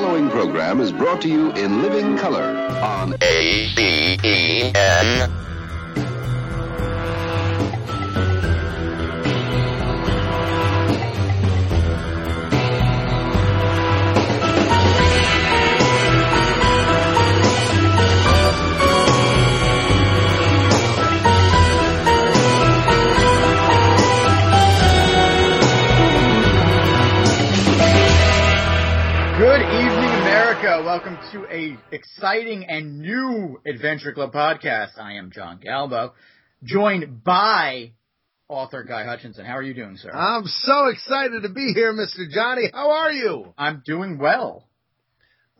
following program is brought to you in living color on A Welcome to a exciting and new Adventure Club podcast. I am John Galbo, joined by author Guy Hutchinson. How are you doing, sir? I'm so excited to be here, Mr. Johnny. How are you? I'm doing well.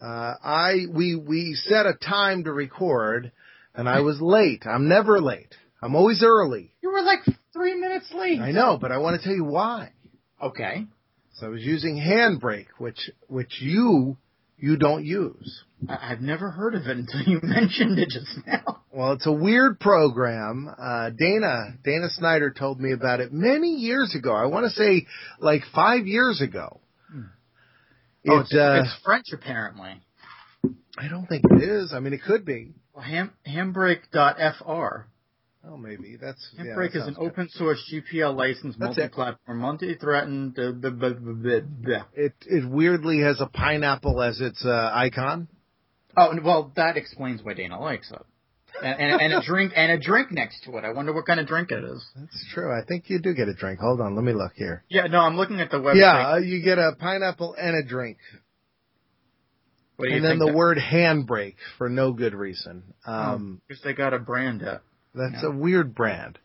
Uh, I we we set a time to record, and I was late. I'm never late. I'm always early. You were like three minutes late. I know, but I want to tell you why. Okay. So I was using Handbrake, which which you you don't use. I- I've never heard of it until you mentioned it just now. Well, it's a weird program. Uh, Dana Dana Snyder told me about it many years ago. I want to say like five years ago. Oh, It, it's, uh, it's French, apparently. I don't think it is. I mean, it could be. Well, ham, handbrake.fr. Oh, maybe that's yeah, Handbrake that is an good. open source GPL licensed multi-platform, multi-threaded. Uh, blah, blah, blah, blah, blah. It it weirdly has a pineapple as its uh, icon. Oh, well, that explains why Dana likes it. And, and, and a drink and a drink next to it. I wonder what kind of drink it is. That's true. I think you do get a drink. Hold on, let me look here. Yeah, no, I'm looking at the website. Yeah, uh, you get a pineapple and a drink, what do you and then the that- word handbrake for no good reason. Um, because they got a brand it. That's yeah. a weird brand.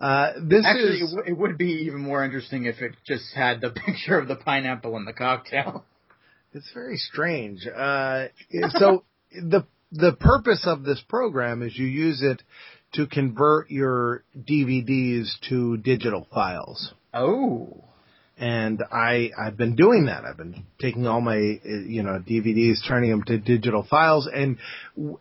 Uh, this Actually, it, is w- it would be even more interesting if it just had the picture of the pineapple in the cocktail. it's very strange. Uh, so the the purpose of this program is you use it to convert your DVDs to digital files. Oh, and I I've been doing that. I've been taking all my you know DVDs, turning them to digital files, and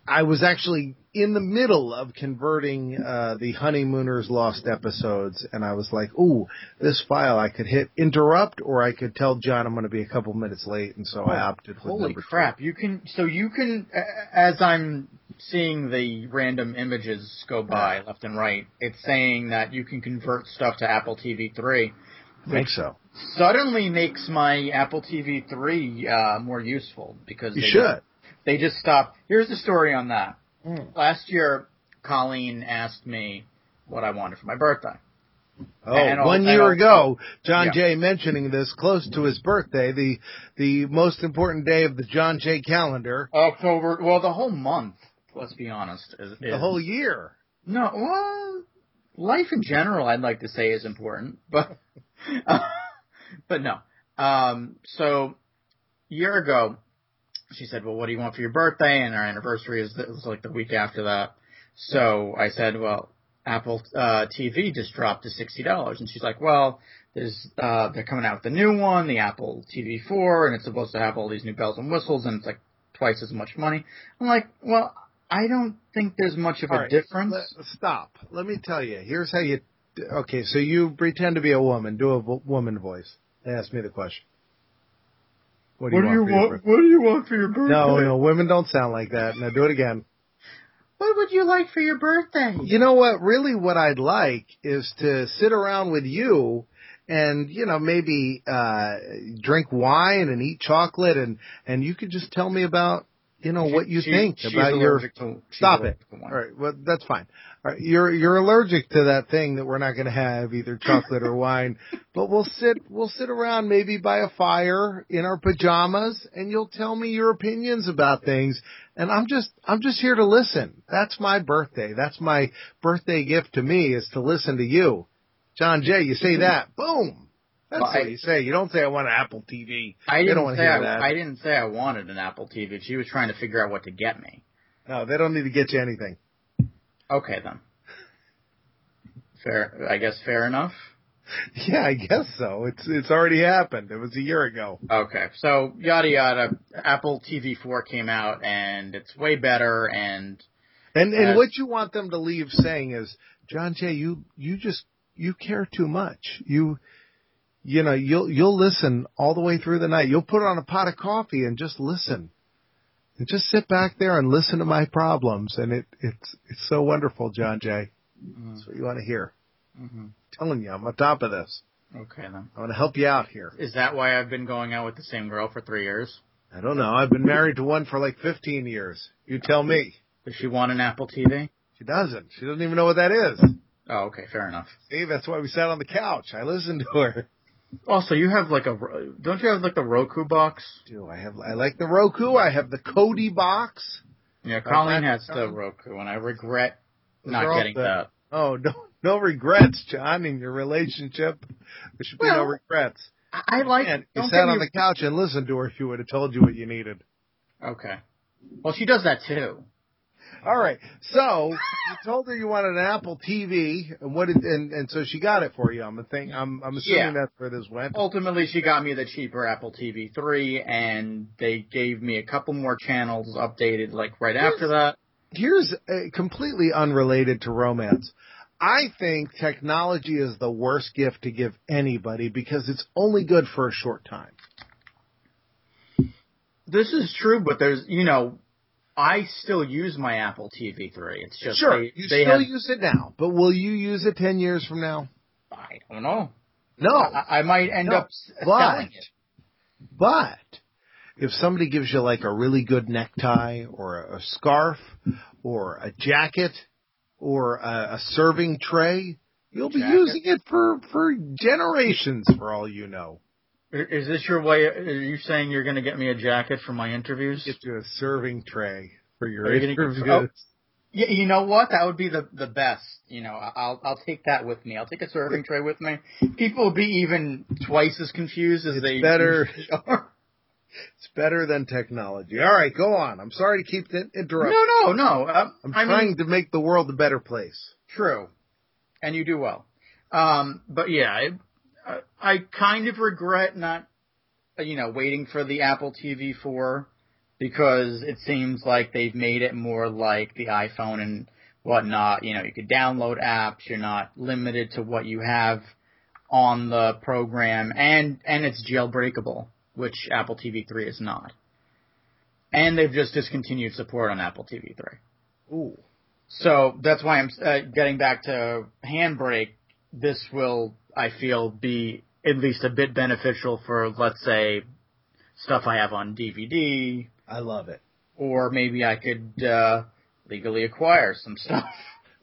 I was actually in the middle of converting uh, the Honeymooners Lost episodes, and I was like, "Ooh, this file I could hit interrupt, or I could tell John I'm going to be a couple minutes late," and so I opted for holy crap! You can so you can as I'm seeing the random images go by left and right. It's saying that you can convert stuff to Apple TV three. I think so. suddenly makes my Apple TV 3 uh, more useful because You they should. Just, they just stopped. Here's the story on that. Mm. Last year, Colleen asked me what I wanted for my birthday. Oh, And all- one year ago, John Yeah. Jay mentioning this close to his birthday, the the most important day of the John Jay calendar, October, well, the whole month. Let's be honest. Is, is, the whole year. no, well, life in general, I'd like to say is important, but but no. Um, so a year ago, she said, "Well, what do you want for your birthday?" And our anniversary is it was like the week after that. So I said, "Well, Apple uh, TV just dropped to sixty dollars," and she's like, "Well." There's, uh, they're coming out with the new one, the Apple TV 4, and it's supposed to have all these new bells and whistles, and it's like twice as much money. I'm like, well, I don't think there's much of a All right, difference. let- stop. Let me tell you. Here's how you. Okay, so you pretend to be a woman. Do a vo- woman voice. Ask me the question. What do you want? for your birthday? What do you want for your birthday? No, no, women don't sound like that. Now do it again. What would you like for your birthday? You know what? Really, what I'd like is to sit around with you and you know maybe uh drink wine and eat chocolate and and you could just tell me about you know what you She- think she's about your allergic to- she's Stop it. to wine. All right. Well, that's fine. Right. You're you're allergic to that thing that we're not going to have, either chocolate or wine. But we'll sit we'll sit around maybe by a fire in our pajamas, and you'll tell me your opinions about things. And I'm just I'm just here to listen. That's my birthday. That's my birthday gift to me is to listen to you, John Jay. You say mm-hmm. that, boom. That's Well, I- what you say. You don't say I want an Apple TV. I didn't say I, that. I didn't say I wanted an Apple TV. She was trying to figure out what to get me. No, they don't need to get you anything. Okay then. Fair. I guess fair enough. Yeah, I guess so. It's it's already happened. It was a year ago. Okay. So yada yada. Apple TV 4 came out and it's way better and And and Yes. what you want them to leave saying is, John Jay, you you just you care too much. You you know, you'll you'll listen all the way through the night. You'll put on a pot of coffee and just listen. And just sit back there and listen to my problems and it it's it's so wonderful, John Jay. That's what you want to hear. Mm-hmm. telling you, I'm on top of this. Okay then. I want to help you out here. Is that why I've been going out with the same girl for three years? I don't know. I've been married to one for like 15 years. You tell me. Does she want an Apple TV? She doesn't. She doesn't even know what that is. Oh, okay, fair enough. See, that's why we sat on the couch. I listened to her. Also, you have like a don't you have like the Roku box? Do I have? I like the Roku. I have the Kodi box. Yeah, Colleen has the Roku, and I regret Those not getting the- that. Oh, no, no regrets, John, in your relationship. There should be no regrets. I, like. And you sat on the couch and listened to her. She would have told you what you needed. Okay. Well, she does that too. All right. So you told her you wanted an Apple TV, and what? Did, and and so she got it for you. I'm a thing. I'm I'm assuming Yeah. that's where this went. Ultimately, she got me the cheaper Apple TV 3, and they gave me a couple more channels updated like right after that. Here's uh, completely unrelated to romance. I think technology is the worst gift to give anybody because it's only good for a short time. This is true, but there's, you know, I still use my Apple TV 3. It's just Sure, they, you they still have, use it now, but will you use it ten years from now? I don't know. No, I, I might end No, up but selling it. but if somebody gives you like a really good necktie or a, a scarf or a jacket or a, a serving tray, you'll be Jacket? using it for for generations for all you know. I- Is this your way? Are you saying you're going to get me a jacket for my interviews? Get you a serving tray for your Are you gonna get- interviews. oh. Yeah, you know what? That would be the the best. You know, I'll I'll take that with me. I'll take a serving tray with me. People will be even twice as confused as It's they better- usually are. It's better than technology. All right, go on. I'm sorry to keep it interrupting. No, no, no. Um, I'm I trying mean, to make the world a better place. true, and you do well. Um, but yeah, I, I kind of regret not, you know, waiting for the Apple TV 4 because it seems like they've made it more like the iPhone and whatnot. You know, you could download apps. You're not limited to what you have on the program, and and it's jailbreakable, which Apple TV 3 is not. And they've just discontinued support on Apple TV 3. Ooh. So that's why I'm uh, getting back to Handbrake. This will, I feel, be at least a bit beneficial for, let's say, stuff I have on DVD, I love it. or maybe I could uh, legally acquire some stuff.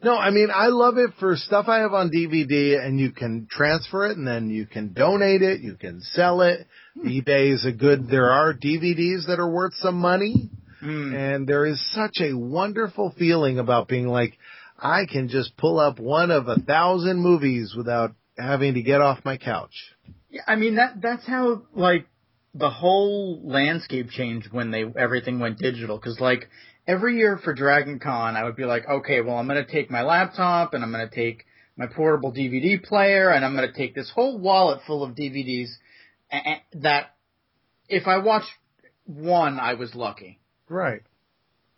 No, I mean I love it for stuff I have on DVD, and you can transfer it, and then you can donate it, you can sell it. eBay is a good. There are DVDs that are worth some money, Hmm. and there is such a wonderful feeling about being like, I can just pull up one of a thousand movies without having to get off my couch. Yeah, I mean that that's how like the whole landscape changed when they everything went digital. Because like every year for Dragon Con, I would be like, okay, well I'm gonna take my laptop and I'm gonna take my portable DVD player and I'm gonna take this whole wallet full of DVDs a- a- that if I watched one, I was lucky. Right.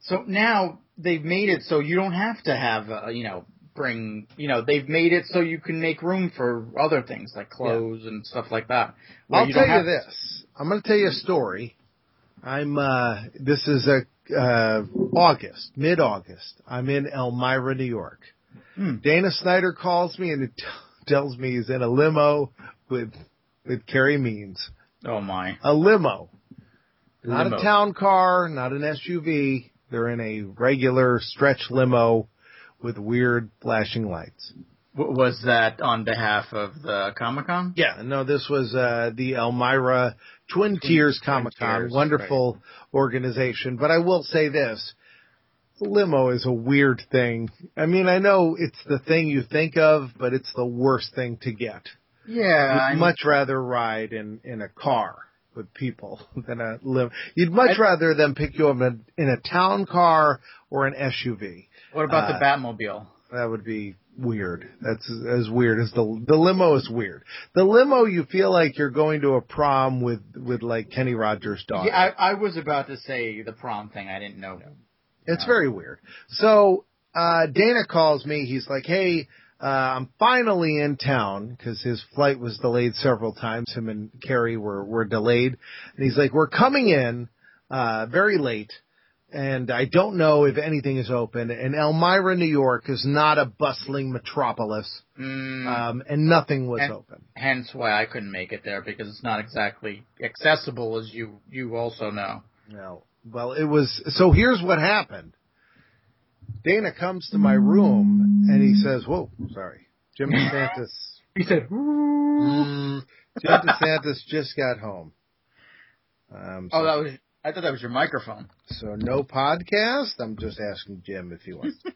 So now they've made it so you don't have to have, uh, you know, bring, you know, they've made it so you can make room for other things like clothes and stuff like that. I'll you tell you this. I'm going to tell you a story. I'm. uh This is a uh August, mid August. I'm in Elmira, New York. Hmm. Dana Snyder calls me and t- tells me he's in a limo with with Carey Means. Oh my. A limo, not Limo. a town car, not an SUV. They're in a regular stretch limo with weird flashing lights. Was that on behalf of the Comic Con? Yeah, no, this was uh, the Elmira Twin Tiers Comic Con, wonderful organization. But I will say this: limo is a weird thing. I mean, I know it's the thing you think of, but it's the worst thing to get. Yeah, You'd I much rather ride in in a car with people than a limo. You'd much I- rather them pick you up in a, in a town car or an SUV. What about uh, the Batmobile? That would be weird. That's as, as weird as the the limo is weird. The limo, you feel like you're going to a prom with with like Kenny Rogers' daughter. Yeah, I, I was about to say the prom thing. I didn't know. it's very weird. So uh Dana calls me. He's like, "Hey, uh, I'm finally in town because his flight was delayed several times. Him and Carey were, were delayed. And he's like, we're coming in, uh, very late. And I don't know if anything is open. And Elmira, New York is not a bustling metropolis. Mm, Um, and nothing was And- open. hence why I couldn't make it there because it's not exactly accessible, as you you also know. No. Well, it was, so here's what happened. Dana comes to my room and he says, whoa, sorry. Jim DeSantis, He said, mm, Jim DeSantis just got home. Um, so, "Oh, that was." I thought that was your microphone. so no podcast. I'm just asking Jim if he wants. To.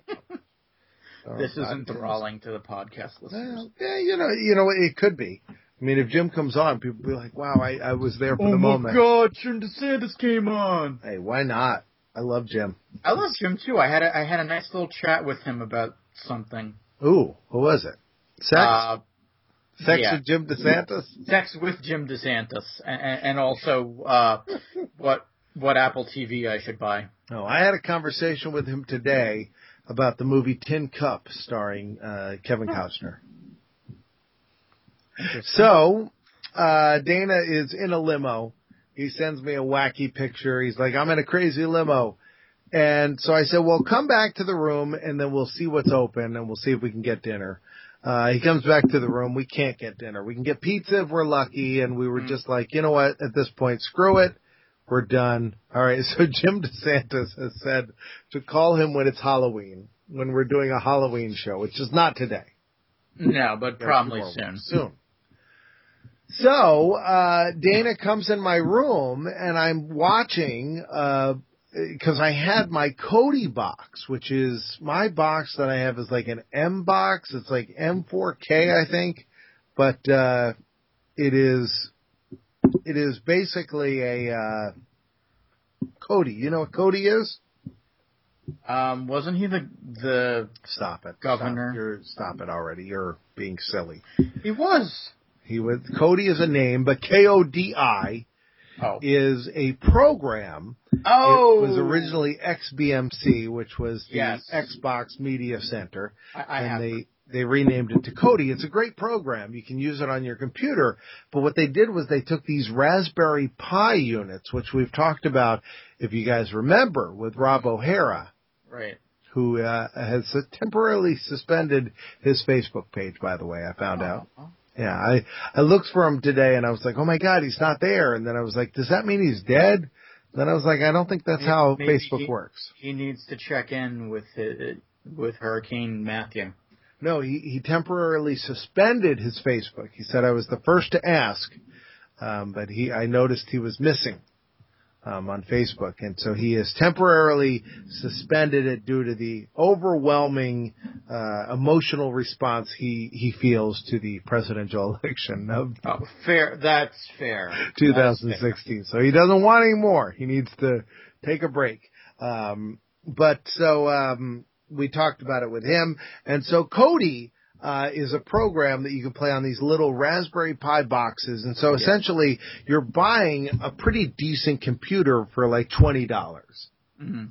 So, This is enthralling to the podcast listeners. Well, yeah, you know, you know, it could be. I mean, if Jim comes on, people will be like, "Wow, I, I was there for the moment." Oh my God, Jim DeSantis came on. Hey, why not? I love Jim. I love Jim too. I had a, I had a nice little chat with him about something. Ooh, what was it? Sex? Uh, Sex yeah. with Jim DeSantis? sex with Jim DeSantis, and, and also uh, what what Apple TV I should buy. Oh, I had a conversation with him today about the movie Tin Cup starring uh, Kevin Costner. So, uh, Dana is in a limo. He sends me a wacky picture. He's like, I'm in a crazy limo. And so I said, well, come back to the room and then we'll see what's open and we'll see if we can get dinner. Uh, he comes back to the room. We can't get dinner. We can get pizza if we're lucky. And we were Mm. just like, you know what? At this point, screw it. We're done. All right. So Jim DeSantis has said to call him when it's Halloween, when we're doing a Halloween show, which is not today. No, but probably soon. Soon. So, uh, Dana comes in my room and I'm watching, uh, cause I had my Kodi box, which is my box that I have is like an M box. It's like M4K, I think, but, uh, it is, it is basically a, uh, Kodi. You know what Kodi is? Um, wasn't he the the Stop it. Governor. Stop, You're, stop it already. You're being silly. he was? He was, Cody is a name, but K-O-D-I Oh, is a program. oh, It was originally XBMC, which was the Yes. Xbox Media Center, I, I and they they renamed it to Kodi. It's a great program. You can use it on your computer. But what they did was they took these Raspberry Pi units, which we've talked about, if you guys remember, with Rob O'Hara, right. who uh, has temporarily suspended his Facebook page. By the way, I found out. Yeah, I I looked for him today and I was like, oh my god, he's not there. And then I was like, does that mean he's dead? Then I was like, I don't think that's Maybe- how maybe Facebook he- works. He needs to check in with uh, with Hurricane Matthew. No, he he temporarily suspended his Facebook. He said I was the first to ask, um, but he I noticed he was missing um, on Facebook, and so he has temporarily suspended it due to the overwhelming uh, emotional response he he feels to the presidential election of Oh, fair. That's fair. That's fair. 2016. So he doesn't want any more. He needs to take a break. Um, but so um, we talked about it with him, and so Kodi. Uh, is a program that you can play on these little Raspberry Pi boxes, and so essentially you're buying a pretty decent computer for like twenty dollars Mhm.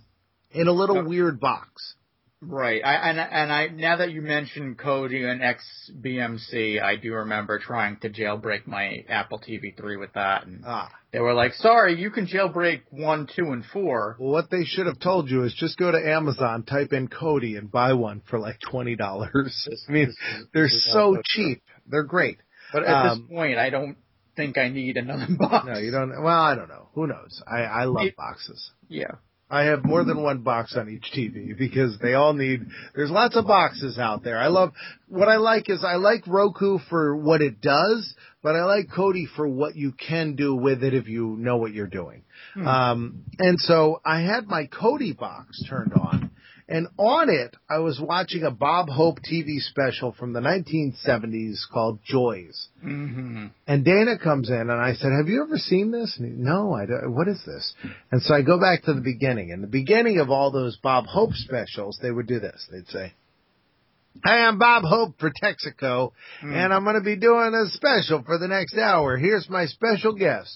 in a little Uh, weird box. Right. I, and and I now that you mentioned Kodi and XBMC, I do remember trying to jailbreak my Apple TV 3 with that, and Ah, they were like, "Sorry, you can jailbreak one, two, and four. well, what they should have told you is just go to Amazon, type in Kodi, and buy one for like twenty dollars. This- I mean, this they're this so also true. cheap. They're great. But at Um, this point, I don't think I need another box. No, you don't. Well, I don't know. Who knows? I I love It- boxes. Yeah. I have more than one box on each TV because they all need. There's lots of boxes out there. I love what I like is I like Roku for what it does, but I like Kodi for what you can do with it if you know what you're doing. Hmm. Um, and so I had my Kodi box turned on, and on it I was watching a Bob Hope TV special from the 1970s called Joys. hmm And Dana comes in and I said, have you ever seen this? And he, no, I don't, what is this? And so I go back to the beginning. In the beginning of all those Bob Hope specials, they would do this. They'd say, Hi, I'm Bob Hope for Texaco, and I'm going to be doing a special for the next hour. Here's my special guest.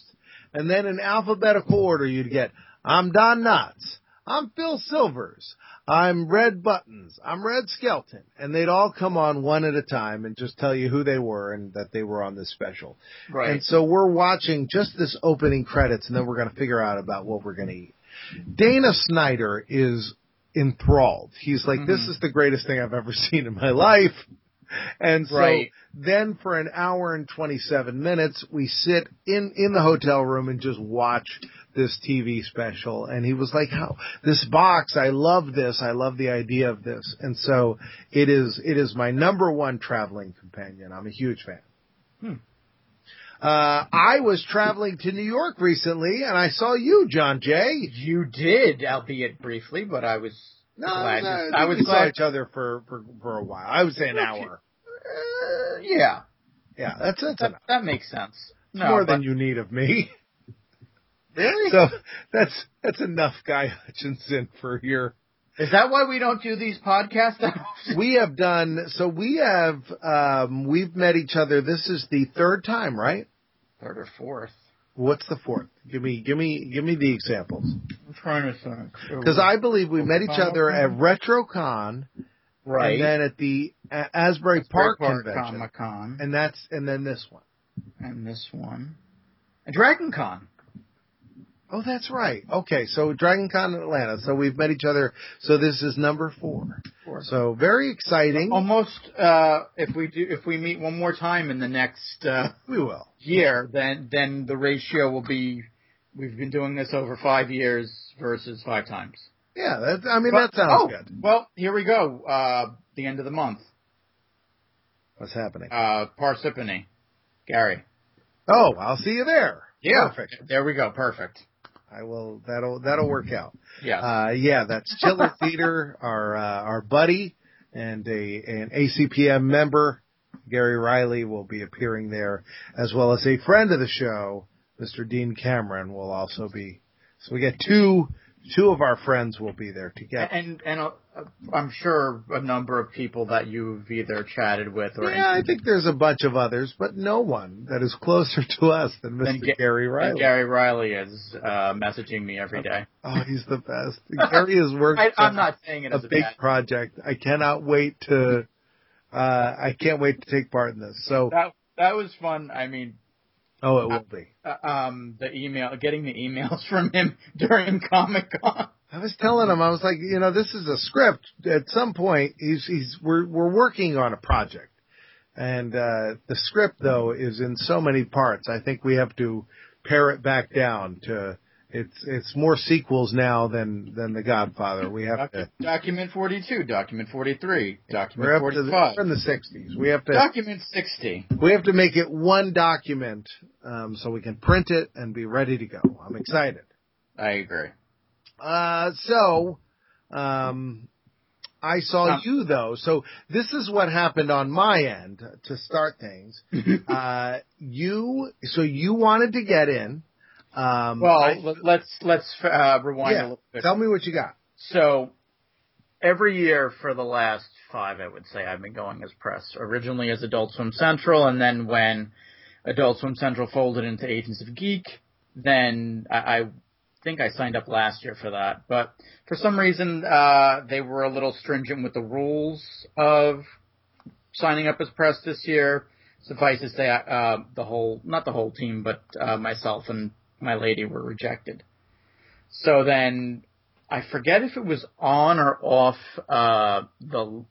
And then in alphabetical order, you'd get, I'm Don Knotts. I'm Phil Silvers. I'm Red Buttons. I'm Red Skelton. And they'd all come on one at a time and just tell you who they were and that they were on this special. Right. And so we're watching just this opening credits and then we're going to figure out about what we're going to eat. Dana Snyder is enthralled. He's like, this Mhm. is the greatest thing I've ever seen in my life. And so Right. then for an hour and 27 minutes, we sit in, in the hotel room and just watch this TV special. And he was like, how, this box, I love this. I love the idea of this. And so it is, it is my number one traveling companion. I'm a huge fan. Hmm. Uh, I was traveling to New York recently and I saw you, John Jay. You did, albeit briefly, but I was No, glad. I, to- I was we saw each other for, for, for a while. I would say an hour. Uh, yeah, Yeah, that's, that's that, enough. that makes sense. No, more but- than you need of me. really. So that's that's enough, Guy Hutchinson, for your. Is that why we don't do these podcasts? We have done so. We have um, we've met each other. This is the third time, right? Third or fourth. What's the fourth? Give me give me give me the examples. I'm trying to think. Because I believe we met each other at RetroCon, right and then at the uh, Asbury Park convention, Comic Con, and that's and then this one. and this one, and Dragon Con. Oh, that's right. Okay, so Dragon Con in Atlanta. So we've met each other. So this is number four. Fourth. So very exciting. Almost, uh, if we do, if we meet one more time in the next uh, we will. year, then then the ratio will be. We've been doing this over five years versus five times. Yeah, that, I mean But- that sounds oh, good. Well, here we go. Uh, the end of the month. What's happening? Uh, Parsippany. Gary. Oh, I'll see you there. Yeah. Perfect. There we go. Perfect. I will. That'll that'll work out. Yeah. Uh, yeah, that's Chiller Theater, our uh, our buddy and a an ACPM member, Gary Riley, will be appearing there, as well as a friend of the show, Mr. Dean Cameron, will also be. So we get two two of our friends will be there together. and and uh, I'm sure a number of people that you've either chatted with or Yeah, I think there's a bunch of others, but no one that is closer to us than Than Mr. Ga- Gary Riley. Gary Riley is uh, messaging me every day. Oh, he's the best. Gary has worked. I, I'm not saying it a as a big bad. project. I cannot wait to. Uh, I can't wait to take part in this. So, That that was fun. I mean, oh, it will be. uh, um, the email, getting the emails from him during Comic Con. I was telling him, I was like, you know, this is a script. At some point, he's he's we're we're working on a project, and uh, the script though is in so many parts. I think we have to pare it back down to. It's it's more sequels now than than The Godfather. We have to. Document 42, Document 43, We're Document the, 45, we're in the sixties. We have to. Document 60. We have to make it one document um, so we can print it and be ready to go. I'm excited. I agree. Uh, so, um, I saw Uh. you though. So this is what happened on my end to start things. uh, you, so you wanted to get in. Um, Well, I- let- let's let's uh, rewind Yeah. a little bit. tell me what you got. So every year for the last five, I would say, I've been going as press. Originally as Adult Swim Central, and then when Adult Swim Central folded into Agents of Geek, then I, I think I signed up last year for that. But for some reason, uh, they were a little stringent with the rules of signing up as press this year. Suffice to say, uh, the whole, not the whole team, but uh, myself and my lady were rejected. So then I forget if it was on or off uh the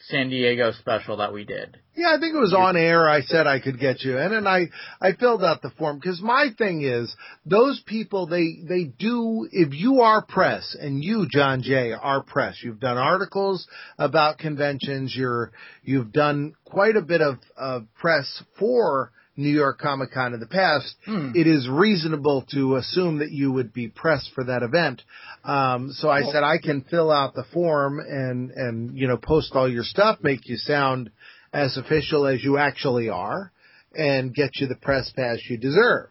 San Diego special that we did. Yeah, I think it was on air. I said I could get you in, and I I filled out the form because my thing is those people they they do. If you are press, and you John Jay are press, you've done articles about conventions. You're you've done quite a bit of of press for New York Comic Con in the past. Hmm. It is reasonable to assume that you would be pressed for that event. Um, so I said I can fill out the form and and you know post all your stuff, make you sound as official as you actually are, and get you the press pass you deserve.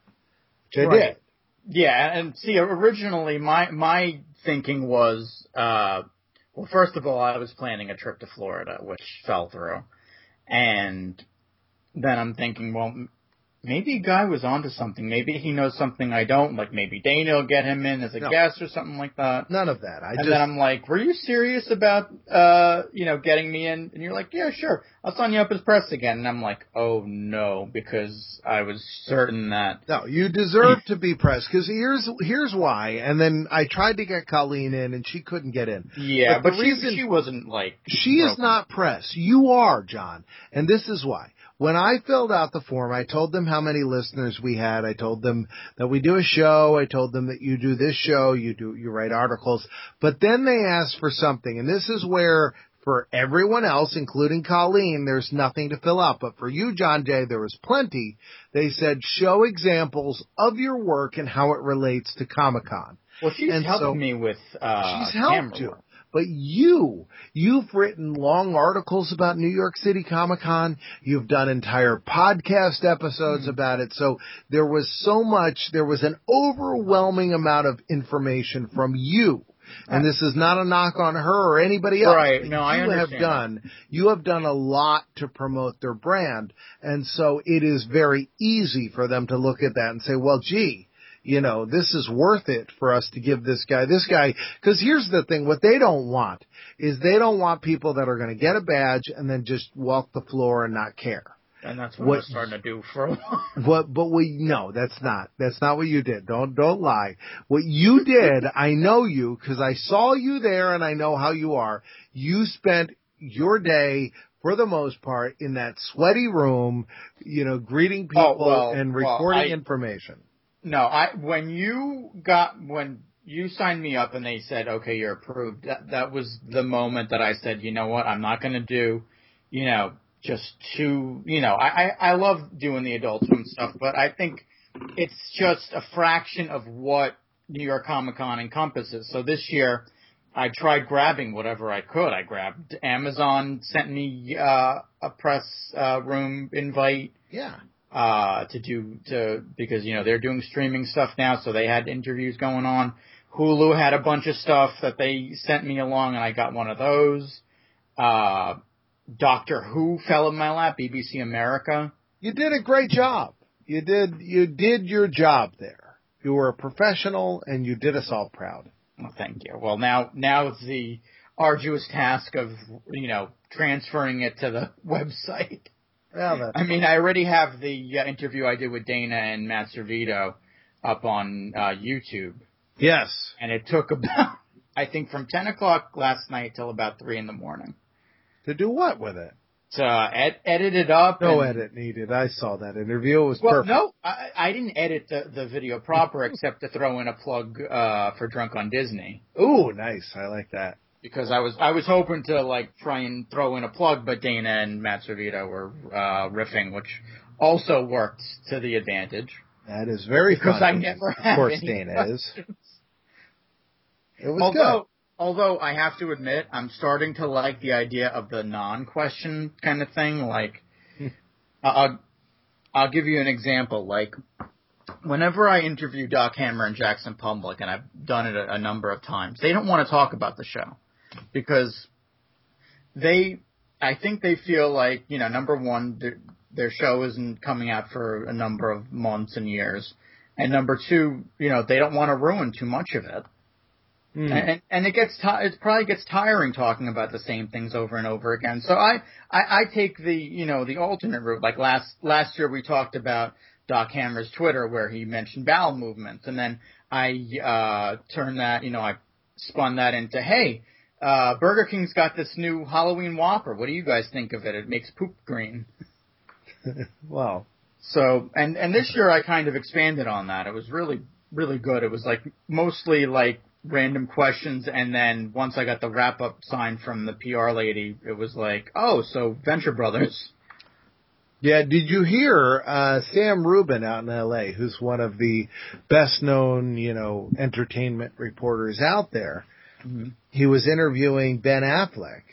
Which I Right. did. Yeah, and see, originally my my thinking was, uh, well, first of all, I was planning a trip to Florida, which fell through, and then I'm thinking, well, maybe Guy was onto something. Maybe he knows something I don't. Like maybe Dana will get him in as a No. guest or something like that. None of that. I and just then I'm like, "Were you serious about uh, you know, getting me in?" And you're like, "Yeah, sure. I'll sign you up as press again." And I'm like, "Oh no," because I was certain that No, you deserve to be press because here's here's why. And then I tried to get Colleen in, and she couldn't get in. yeah, But but, the she reason- she wasn't like She is not press. You are, John. And this is why. When I filled out the form, I told them how many listeners we had. I told them that we do a show. I told them that you do this show, you do, you write articles. But then they asked for something. And this is where for everyone else, including Colleen, there's nothing to fill out. But for you, John Jay, there was plenty. They said show examples of your work and how it relates to Comic Con. Well, she's and helped so- me with uh She's helped you. work. But you, you've written long articles about New York City Comic Con. You've done entire podcast episodes Hmm. about it. So there was so much, there was an overwhelming amount of information from you. And this is not a knock on her or anybody else. Right. No, I you have done, you have done a lot to promote their brand. And so it is very easy for them to look at that and say, well, gee, you know, this is worth it for us to give this guy, this guy, cause here's the thing, what they don't want is they don't want people that are going to get a badge and then just walk the floor and not care. And that's what, What- was starting to do for a while. What, but we, no, that's not, that's not what you did. Don't, don't lie. What you did, I know you, cause I saw you there and I know how you are. You spent your day, for the most part, in that sweaty room, you know, greeting oh, people Oh, well, and well, recording I- information. No, I when you got when you signed me up and they said, "Okay, you're approved." That that was the moment that I said, "You know what? I'm not going to do, you know, just two, you know, I I, I love doing the adult swim stuff, but I think it's just a fraction of what New York Comic Con encompasses. So this year, I tried grabbing whatever I could. I grabbed Amazon sent me uh, a press uh, room invite Yeah. Uh, to do to because you know they're doing streaming stuff now, so they had interviews going on. Hulu had a bunch of stuff that they sent me along, and I got one of those. Uh, Doctor Who fell in my lap. BBC America. You did a great job. You did, you did your job there. You were a professional and you did us all proud. Well, thank you. Well, now now it's the arduous task of you know transferring it to the website. That's I mean, I already have the uh, interview I did with Dana and Matt Servitto up on uh, YouTube. yes. and it took about I think from ten o'clock last night till about three in the morning To do what with it? to uh, ed- edit it up. No and, edit needed. I saw that interview. It was Well, perfect. no, I, I didn't edit the, the video proper except to throw in a plug uh, for Drunk on Disney Ooh, nice. I like that. Because I was I was hoping to like try and throw in a plug, but Dana and Matt Servitto were uh, riffing, which also worked to the advantage That is very because. I never Of course, Dana is. It was although, although I have to admit, I'm starting to like the idea of the non-question kind of thing. Like, Hmm. I'll, I'll give you an example. Like, whenever I interview Doc Hammer and Jackson Publick, and I've done it a, a number of times, they don't want to talk about the show because they, I think they feel like, you know, number one, their, their show isn't coming out for a number of months and years. And number two, you know, they don't want to ruin too much of it. Hmm. And, and it gets ti it probably gets tiring talking about the same things over and over again. So I, I I take the you know the alternate route. Like last last year we talked about Doc Hammer's Twitter where he mentioned bowel movements, and then I uh turned that you know I spun that into hey. Uh, Burger King's got this new Halloween Whopper. What do you guys think of it? It makes poop green. Well, So, and and this year I kind of expanded on that. It was really really good. It was like mostly like random questions, and then once I got the wrap up sign from the PR lady, it was like, oh, so Venture Brothers. yeah. Did you hear uh, Sam Rubin out in L.A., who's one of the best known, you know, entertainment reporters out there? He was interviewing Ben Affleck,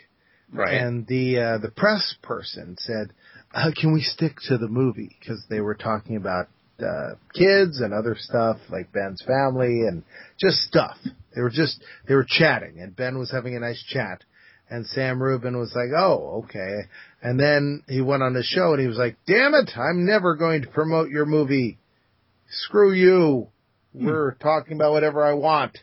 Right. and the uh, the press person said, uh, "Can we stick to the movie?" Because they were talking about uh, kids and other stuff like Ben's family and just stuff. They were just they were chatting, and Ben was having a nice chat. And Sam Rubin was like, oh, okay. And then he went on the show and he was like, damn it, I'm never going to promote your movie. Screw you. We're talking about whatever I want.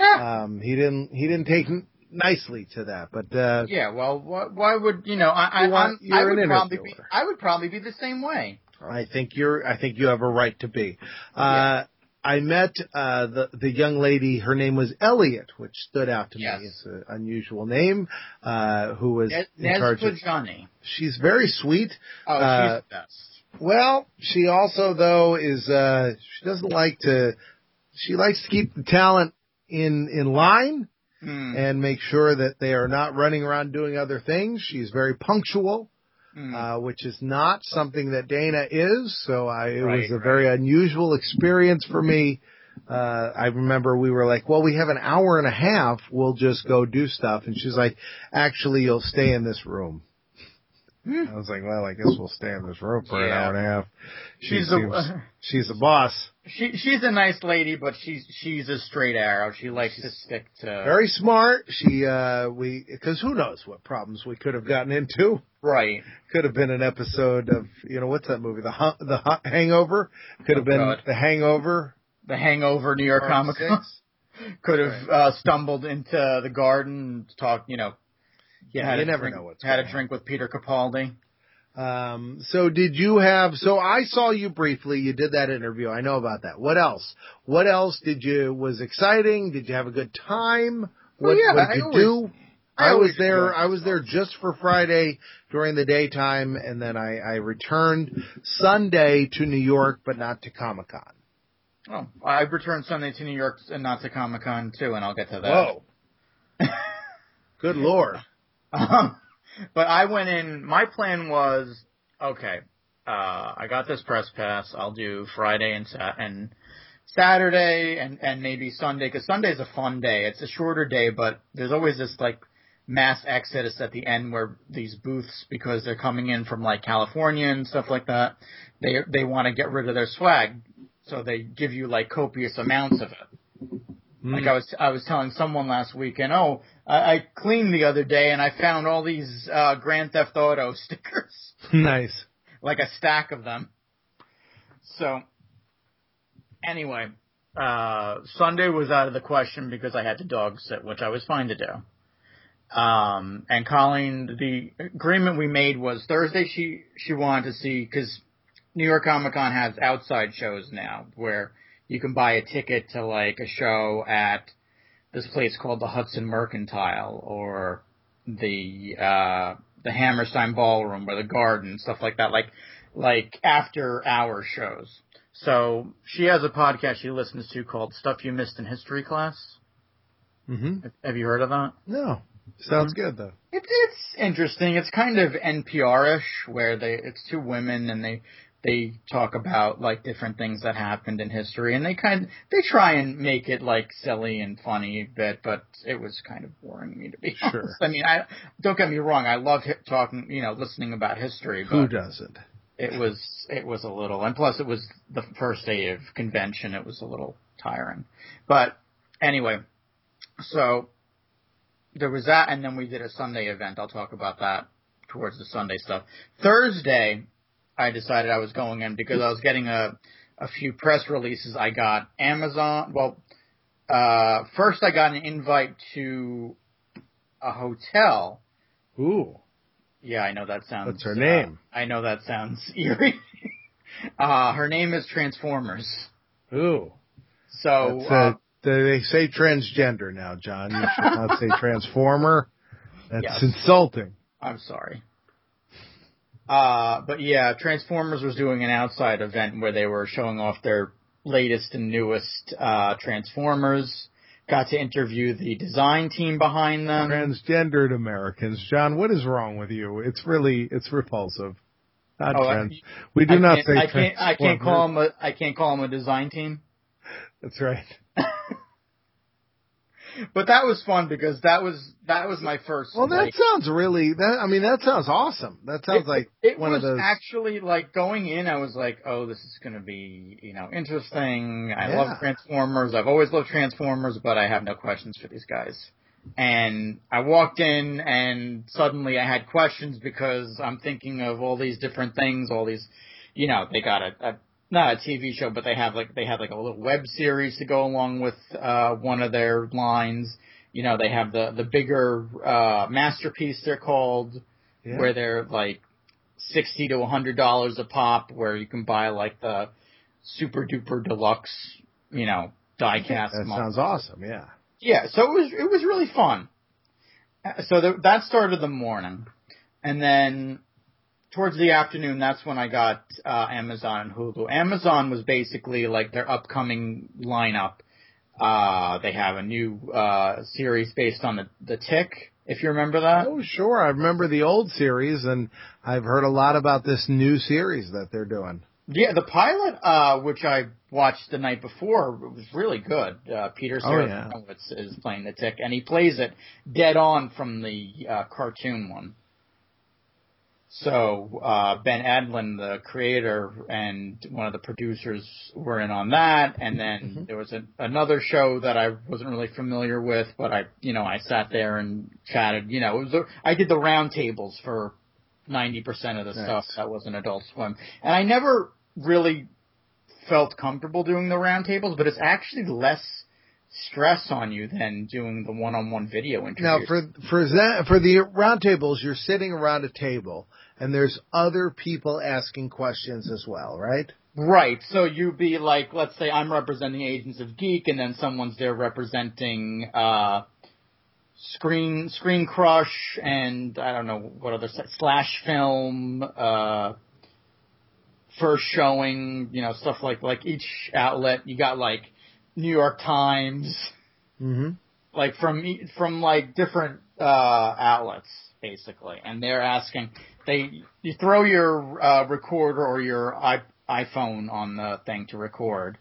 Um, he didn't, he didn't take n- nicely to that, but, uh, Yeah, well, why, why would you know? I, I, want- I'm- you're I an would probably be. I would probably be the same way. I think you're, I think you have a right to be. Uh, I met, uh, the, the young lady, her name was Elliot, which stood out to Yes. me. It's an unusual name, uh, who was Nez in charge of, Johnny. she's very sweet. Oh, Uh, she's the best. Well, she also though is, uh, she doesn't like to, she likes to keep the talent in, in line Hmm. and make sure that they are not running around doing other things. She's very punctual. Hmm. uh, which is not something that Dana is. So I, it Right, was a right. very unusual experience for me. Uh, I remember we were like, well, we have an hour and a half. We'll just go do stuff. And she's like, actually, you'll stay in this room. Hmm. I was like, well, I guess we'll stay in this room for an hour and a half. She she's seems, a she's a boss. She she's a nice lady, but she's she's a straight arrow. She likes to stick to Very smart. She, uh, we, cause who knows what problems we could have gotten into. right. Could have been an episode of, you know, what's that movie? The, Hu- the Hu- Hangover? Could have Oh, been God. The Hangover. The Hangover, New York Comic Con. Could have uh, stumbled into the garden and talked, you know. Yeah, you never drink, know what's had a drink with Peter Capaldi. Um, so did you have, so I saw you briefly, you did that interview, I know about that. What else? What else did you, was exciting? Did you have a good time? What, Well, yeah, what I did you always- do? I I was there, I was there just for Friday during the daytime and then I, I returned Sunday to New York, but not to Comic Con. Oh, I returned Sunday to New York and not to Comic Con too, and I'll get to that. Whoa. Good lord. Um, but I went in. My plan was okay. Uh, I got this press pass. I'll do Friday and Sa- and Saturday and and maybe Sunday because Sunday's a fun day. It's a shorter day, but there's always this like mass exodus at the end where these booths because they're coming in from like California and stuff like that. They they want to get rid of their swag, so they give you like copious amounts of it. Like I was, I was telling someone last weekend, oh, I, I cleaned the other day and I found all these uh, Grand Theft Auto stickers, nice. like a stack of them. So, anyway, uh, Sunday was out of the question because I had to dog sit, which I was fine to do. Um, and Colleen, the agreement we made was Thursday. She she wanted to see because New York Comic Con has outside shows now where you can buy a ticket to like a show at this place called the Hudson Mercantile or the uh the Hammerstein Ballroom or the Garden, stuff like that, like like after hour shows. So she has a podcast she listens to called Stuff You Missed in History Class. hmm Have you heard of that? No. Sounds good though. It's it's interesting. It's kind of NPR-ish, where they it's two women and they they talk about like different things that happened in history, and they kind of, they try and make it like silly and funny a bit, but it was kind of boring me to be Sure. honest. I mean, I don't get me wrong, I love talking, you know, listening about history, Who but doesn't? it was it was a little, and plus it was the first day of convention. It was a little tiring, but anyway, so there was that, and then we did a Sunday event. I'll talk about that towards the Sunday stuff. Thursday, I decided I was going in because I was getting a a few press releases. I got Amazon. Well, uh, first I got an invite to a hotel. Ooh. Yeah, I know that sounds. What's her uh, name? I know that sounds eerie. uh, her name is Transformers. Ooh. So uh, uh, they say transgender now, John. You should not say transformer. That's Yes. insulting. I'm sorry. Uh, but yeah, Transformers was doing an outside event where they were showing off their latest and newest uh, Transformers. Got to interview the design team behind them. Transgendered Americans, John. What is wrong with you? It's really it's repulsive. Not Oh, I- trans. we do I not can't, say I can't, I can't call them a, I can't call them a design team. That's right. But that was fun because that was that was my first. Well, that like, sounds really. That I mean, that sounds awesome. That sounds it, like it one was of those. actually like going in. I was like, oh, this is going to be you know interesting. I Yeah. love Transformers. I've always loved Transformers, but I have no questions for these guys. And I walked in and suddenly I had questions because I'm thinking of all these different things, all these, you know, they got a, a not a TV show, but they have like they have like a little web series to go along with uh one of their lines. You know, they have the the bigger uh masterpiece they're called Yeah. where they're like sixty to a hundred dollars a pop, where you can buy like the super duper deluxe, you know, die cast. that model. sounds awesome. Yeah. Yeah, so it was it was really fun. Uh, So the, that started the morning, and then towards the afternoon, that's when I got uh, Amazon and Hulu. Amazon was basically like their upcoming lineup. Uh, they have a new uh, series based on the the Tick, if you remember that. Oh, sure. I remember the old series, and I've heard a lot about this new series that they're doing. Yeah, the pilot, uh, which I watched the night before, was really good. Uh, Peter Oh, yeah. Serafinowicz is playing the Tick, and he plays it dead on from the uh, cartoon one. So uh, Ben Edlund, the creator and one of the producers, were in on that, and then Mhm. there was a, another show that I wasn't really familiar with, but I, you know, I sat there and chatted. You know, it was a, I did the roundtables for ninety percent of the Nice. stuff that was an Adult Swim, and I never really felt comfortable doing the roundtables, but it's actually less stress on you than doing the one-on-one video interviews. Now, for for that, for the roundtables, you're sitting around a table, and there's other people asking questions as well, right? Right. So you'd be like, let's say I'm representing Agents of Geek, and then someone's there representing uh, Screen Screen Crush, and I don't know what other slash film, uh, first showing, you know, stuff like like each outlet. You got like New York Times, Mm-hmm. like from from like different uh outlets basically and they're asking they you throw your uh recorder or your I, iPhone on the thing to record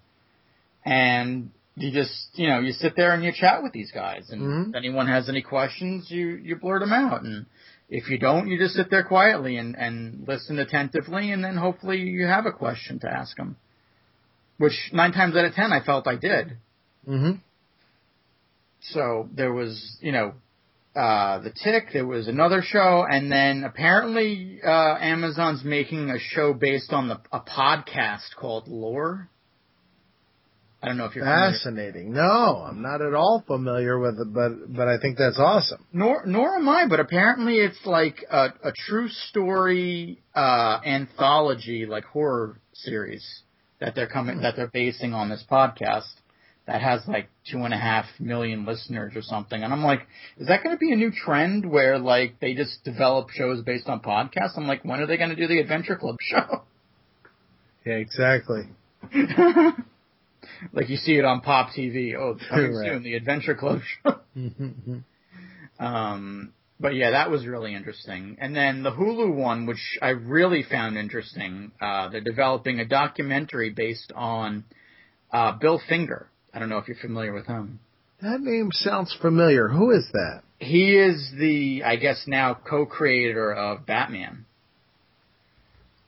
and you just you know you sit there and you chat with these guys and Mhm. if anyone has any questions you you blurt them out and if you don't you just sit there quietly and and listen attentively and then hopefully you have a question to ask them which 9 times out of 10 I felt I did Mm-hmm. so there was, you know, uh, the Tick. There was another show, and then apparently uh, Amazon's making a show based on the a podcast called Lore. I don't know if you're familiar. Fascinating. No, I'm not at all familiar with it, but but I think that's awesome. Nor nor am I, but apparently it's like a, a true story uh, anthology, like horror series that they're coming that they're basing on this podcast that has like two and a half million listeners or something. And I'm like, is that going to be a new trend where like they just develop shows based on podcasts? I'm like, when are they going to do the Adventure Club show? Yeah, exactly. like you see it on Pop TV. Oh, coming Right. soon, the Adventure Club show. Mm-hmm. Um, but yeah, that was really interesting. And then the Hulu one, which I really found interesting, uh, they're developing a documentary based on uh, Bill Finger. I don't know if you're familiar with him. That name sounds familiar. Who is that? He is the, I guess now, co-creator of Batman,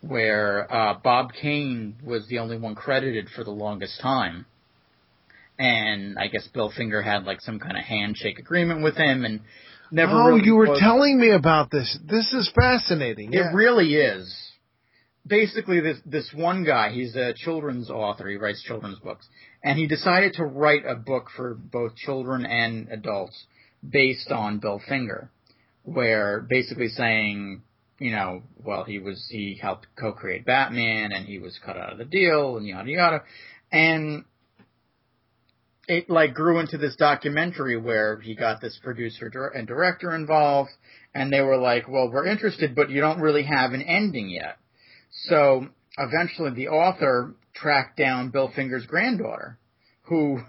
where uh, Bob Kane was the only one credited for the longest time. And I guess Bill Finger had like some kind of handshake agreement with him, and never. oh, really you were was- telling me about this. This is fascinating. Yeah. It really is. Basically, this this one guy, he's a children's author. He writes children's books, and he decided to write a book for both children and adults based on Bill Finger, where basically saying, you know, well, he was he helped co-create Batman, and he was cut out of the deal, and yada yada, and it like grew into this documentary where he got this producer and director involved, and they were like, well, we're interested, but you don't really have an ending yet. So eventually the author tracked down Bill Finger's granddaughter, who,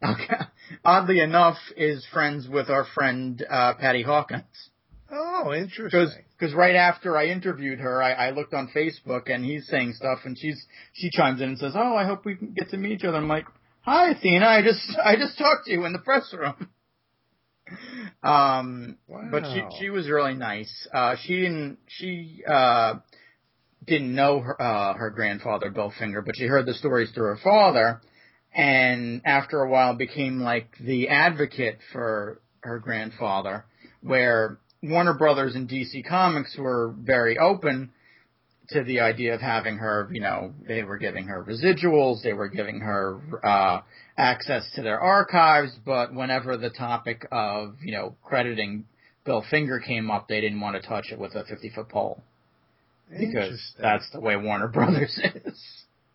oddly enough, is friends with our friend uh, Patty Hawkins. Oh, interesting. because right after I interviewed her, I, I looked on Facebook and he's saying stuff, and she's she chimes in and says, "Oh, I hope we can get to meet each other." I'm like, "Hi, Athena, I just I just talked to you in the press room." um, but she she was really nice. Uh, she didn't she uh didn't know her uh her grandfather Bill Finger, but she heard the stories through her father, and after a while became like the advocate for her grandfather, where Warner Brothers and DC Comics were very open to the idea of having her, you know, they were giving her residuals, they were giving her uh, access to their archives, but whenever the topic of, you know, crediting Bill Finger came up, they didn't want to touch it with a 50 foot pole. Because that's the way Warner Brothers is.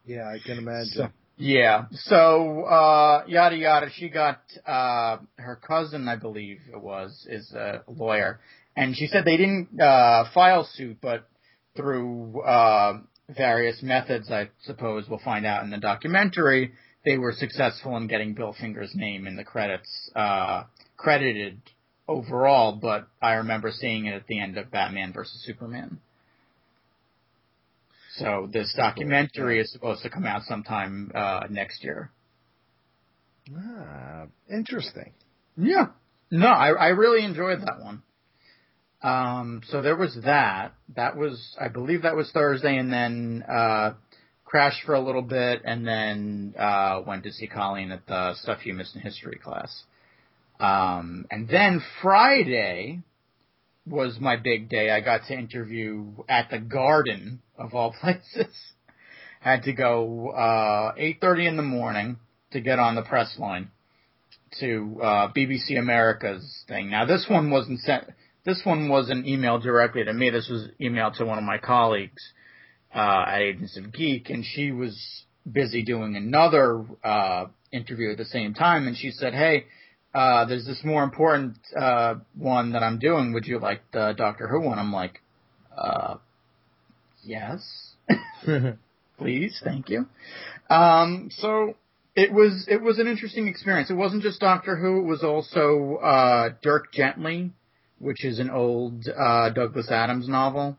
yeah, I can imagine. So, yeah. So, uh, yada yada. She got, uh, her cousin, I believe it was, is a lawyer. And she said they didn't, uh, file suit, but through, uh, various methods, I suppose we'll find out in the documentary, they were successful in getting Bill Finger's name in the credits, uh, credited overall, but I remember seeing it at the end of Batman versus Superman. So this documentary is supposed to come out sometime uh, next year. ah, interesting. Yeah. No, I I really enjoyed that one. Um, so there was that. That was I believe that was Thursday, and then uh, crashed for a little bit, and then uh, went to see Colleen at the Stuff You Missed in History class. Um, and then Friday was my big day. I got to interview at the Garden of all places. Had to go uh, 8:30 in the morning to get on the press line to uh, BBC America's thing. Now this one wasn't sent. This one wasn't emailed directly to me. This was emailed to one of my colleagues uh, at Agents of Geek, and she was busy doing another uh, interview at the same time. And she said, "Hey, uh, there's this more important uh, one that I'm doing. Would you like the Doctor Who one?" I'm like, uh, "Yes, please, thank you." Um, so it was it was an interesting experience. It wasn't just Doctor Who; it was also uh, Dirk Gently, which is an old uh, Douglas Adams novel.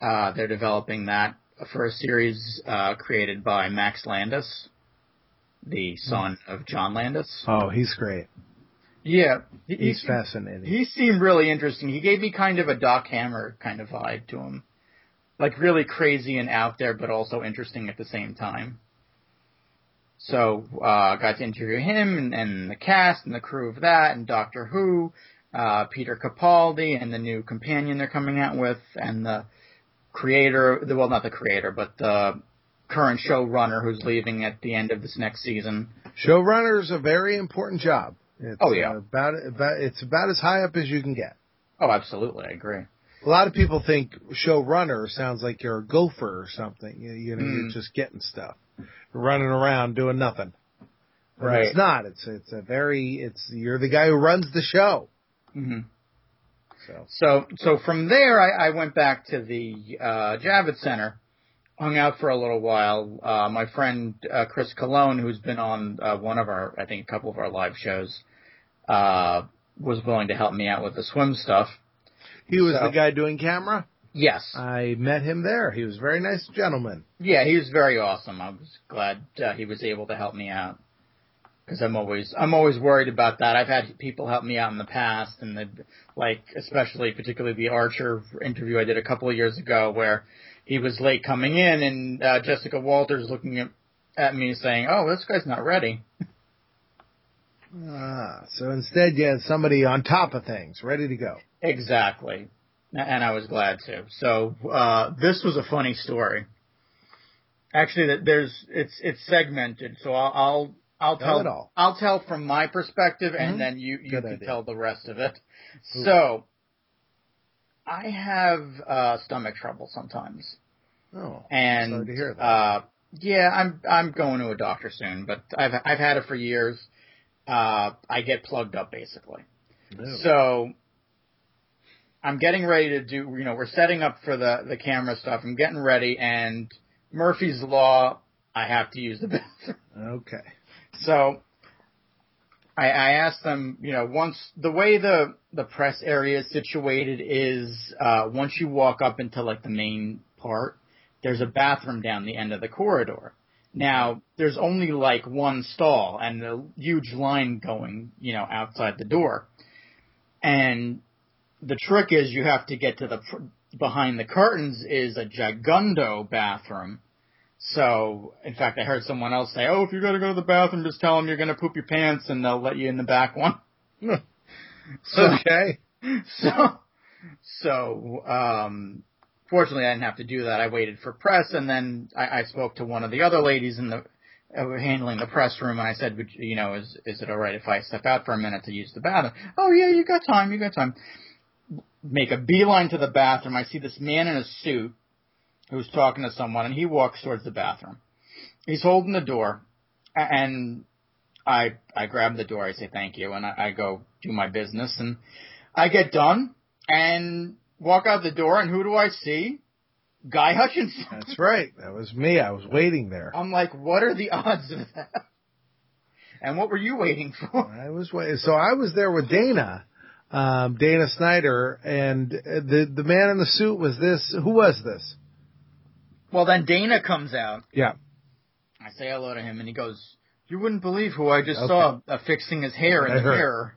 Uh, they're developing that for a series uh, created by Max Landis, the son of John Landis. oh, he's great. Yeah, he, He's he, fascinating. he seemed really interesting. He gave me kind of a Doc Hammer kind of vibe to him, like really crazy and out there, but also interesting at the same time. So uh, got to interview him and, and the cast and the crew of that, and Doctor Who, uh, Peter Capaldi, and the new companion they're coming out with, and the creator, the well, not the creator, but the current showrunner who's leaving at the end of this next season. Showrunner is a very important job. It's, Oh, yeah. about about it's about as high up as you can get. Oh, absolutely, I agree. A lot of people think showrunner sounds like you're a gopher or something. You, you know, Mm. you're just getting stuff, running around doing nothing. But Right. It's not. It's it's a very. It's you're the guy who runs the show. hmm So So, so from there, I, I went back to the uh, Javits Center, hung out for a little while. Uh, my friend uh, Chris Cologne, who's been on uh, one of our, I think, a couple of our live shows, uh, was willing to help me out with the swim stuff. He was So- the guy doing camera. Yes, I met him there. He was a very nice gentleman. yeah, he was very awesome. I was glad uh, he was able to help me out because I'm always I'm always worried about that. I've had people help me out in the past, and the like, especially particularly the Archer interview I did a couple of years ago, where he was late coming in, and uh, Jessica Walters looking at, at me saying, "Oh, this guy's not ready." Ah, so instead you had somebody on top of things, ready to go. Exactly, and I was glad to. So uh, this was a funny story. Actually, that there's it's it's segmented, so I'll I'll, I'll Tell tell it all. I'll tell from my perspective, Mhm. and then you you Good can idea. tell the rest of it. Ooh. So I have uh, stomach trouble sometimes, Oh, and sorry to hear that. uh, yeah, I'm I'm going to a doctor soon, but I've I've had it for years. Uh, I get plugged up basically. So I'm getting ready to do, you know, we're setting up for the, the camera stuff. I'm getting ready and Murphy's Law, I have to use the bathroom. okay. So I, I asked them, you know, once the way the, the press area is situated is, uh, once you walk up into like the main part, there's a bathroom down the end of the corridor. Now, there's only like one stall and a huge line going, you know, outside the door. And the trick is you have to get to the, pr- behind the curtains is a gigundo bathroom. So, in fact, I heard someone else say, "Oh, if you're gonna go to the bathroom, just tell them you're going to poop your pants, and they'll let you in the back one." so, Okay. so, so, um, fortunately, I didn't have to do that. I waited for press, and then I, I spoke to one of the other ladies in the uh, handling the press room, and I said, you know, is is it all right if I step out for a minute to use the bathroom? Oh yeah, you got time, you got time. Make a beeline to the bathroom. I see this man in a suit who's talking to someone, and he walks towards the bathroom. He's holding the door, and I I grab the door. I say thank you, and I, I go do my business, and I get done and walk out the door, and who do I see? Guy Hutchinson. That's right. That was me. I was waiting there. I'm like, what are the odds of that? And what were you waiting for? I was waiting. So I was there with Dana, um, Dana Snyder, and the the man in the suit was this. Who was this? Well, then Dana comes out. Yeah. I say hello to him, and he goes, "You wouldn't believe who I just Okay. saw uh, fixing his hair in I the heard. mirror."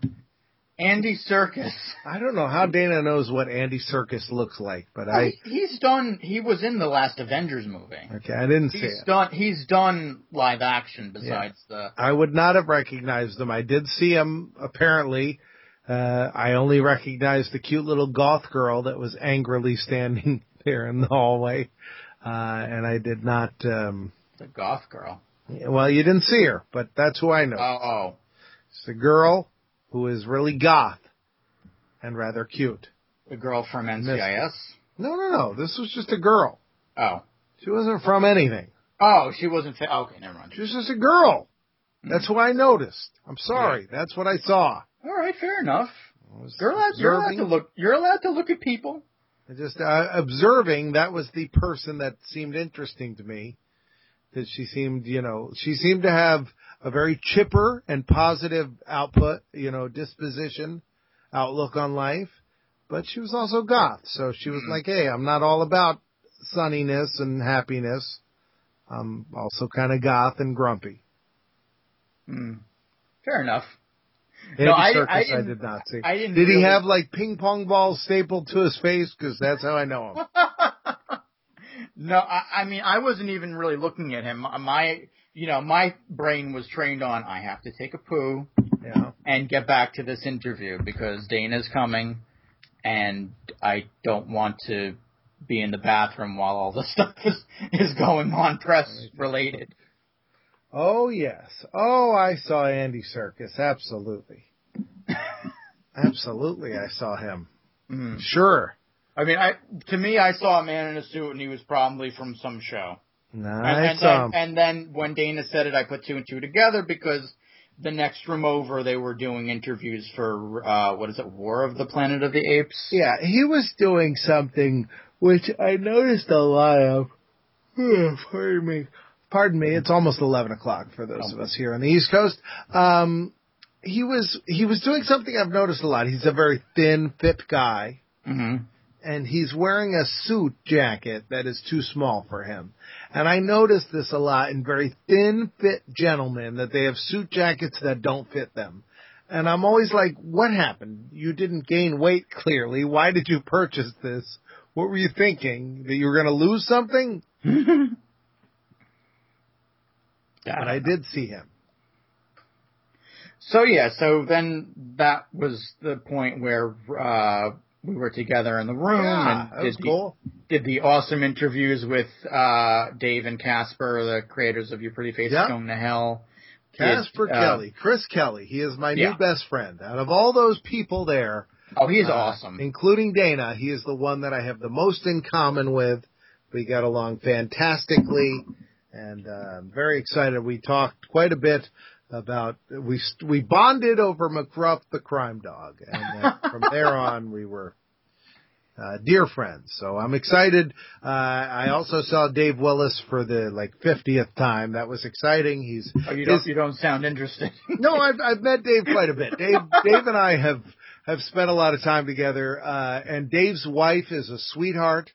Andy Serkis. I don't know how Dana knows what Andy Serkis looks like, but I he's done. He was in the last Avengers movie. okay, I didn't see it. done. He's done live action besides the. I would not have recognized him. I did see him apparently. Uh, I only recognized the cute little goth girl that was angrily standing there in the hallway. Uh, and I did not, um, The goth girl. well, you didn't see her, but that's who I know. Oh, oh. It's a girl who is really goth and rather cute. the girl from NCIS. No, no, no. This was just a girl. Oh, She wasn't from anything. oh, she wasn't. Fa- okay, never mind. She was just a girl. That's who I noticed. I'm sorry. That's what I saw. All right, fair enough. You're allowed, you're allowed to look. You're allowed to look at people. Just uh, observing, that was the person that seemed interesting to me. That she seemed, you know, she seemed to have a very chipper and positive output, you know, disposition, outlook on life. But she was also goth, so she was like, "Hey, I'm not all about sunniness and happiness. I'm also kind of goth and grumpy." Hmm. Fair enough. No, I- I I, didn't- did see. I didn't Did he have like ping pong balls stapled to his face? Because that's how I know him. no, I, I mean I wasn't even really looking at him. My, you know, my brain was trained on I have to take a poo Yeah. and get back to this interview because Dana's coming, and I don't want to be in the bathroom while all this stuff is is going on press related. Oh yes. Oh, I saw Andy Serkis. Absolutely. Absolutely, I saw him. Mm. Sure. I mean, I to me, I saw a man in a suit, and he was probably from some show. No, And, and, then, and then when Dana said it, I put two and two together because the next room over, they were doing interviews for uh what is it, War of the Planet of the Apes? Yeah, he was doing something which I noticed a lot of. Pardon me. Pardon me. It's almost eleven o'clock for those of us here on the East Coast. Um, he was he was doing something I've noticed a lot. He's a very thin, fit guy. hmm and he's wearing a suit jacket that is too small for him. And I notice this a lot in very thin fit gentlemen that they have suit jackets that don't fit them. And I'm always like, what happened? You didn't gain weight clearly. Why did you purchase this? What were you thinking? That you were going to lose something? But I did see him. So yeah, so then that was the point where uh we were together in the room Yeah, and did was the, cool. did the awesome interviews with uh Dave and Casper, the creators of Your Pretty Face is Going to Hell. Did, Casper uh, Kelly, Chris Kelly. He is my Yeah. new best friend. Out of all those people there, Oh, he's Uh, awesome. Including Dana. He is the one that I have the most in common with. We got along fantastically and uh, I'm very excited. We talked quite a bit about we we bonded over McGruff the crime dog and from there on we were uh, dear friends. So I'm excited. Uh, I also saw Dave Willis for the like 50th time. That was exciting. He's Oh, you don't his- you don't sound interested. no, I've I've met Dave quite a bit. Dave Dave and I have have spent a lot of time together. Uh, and Dave's wife is a sweetheart.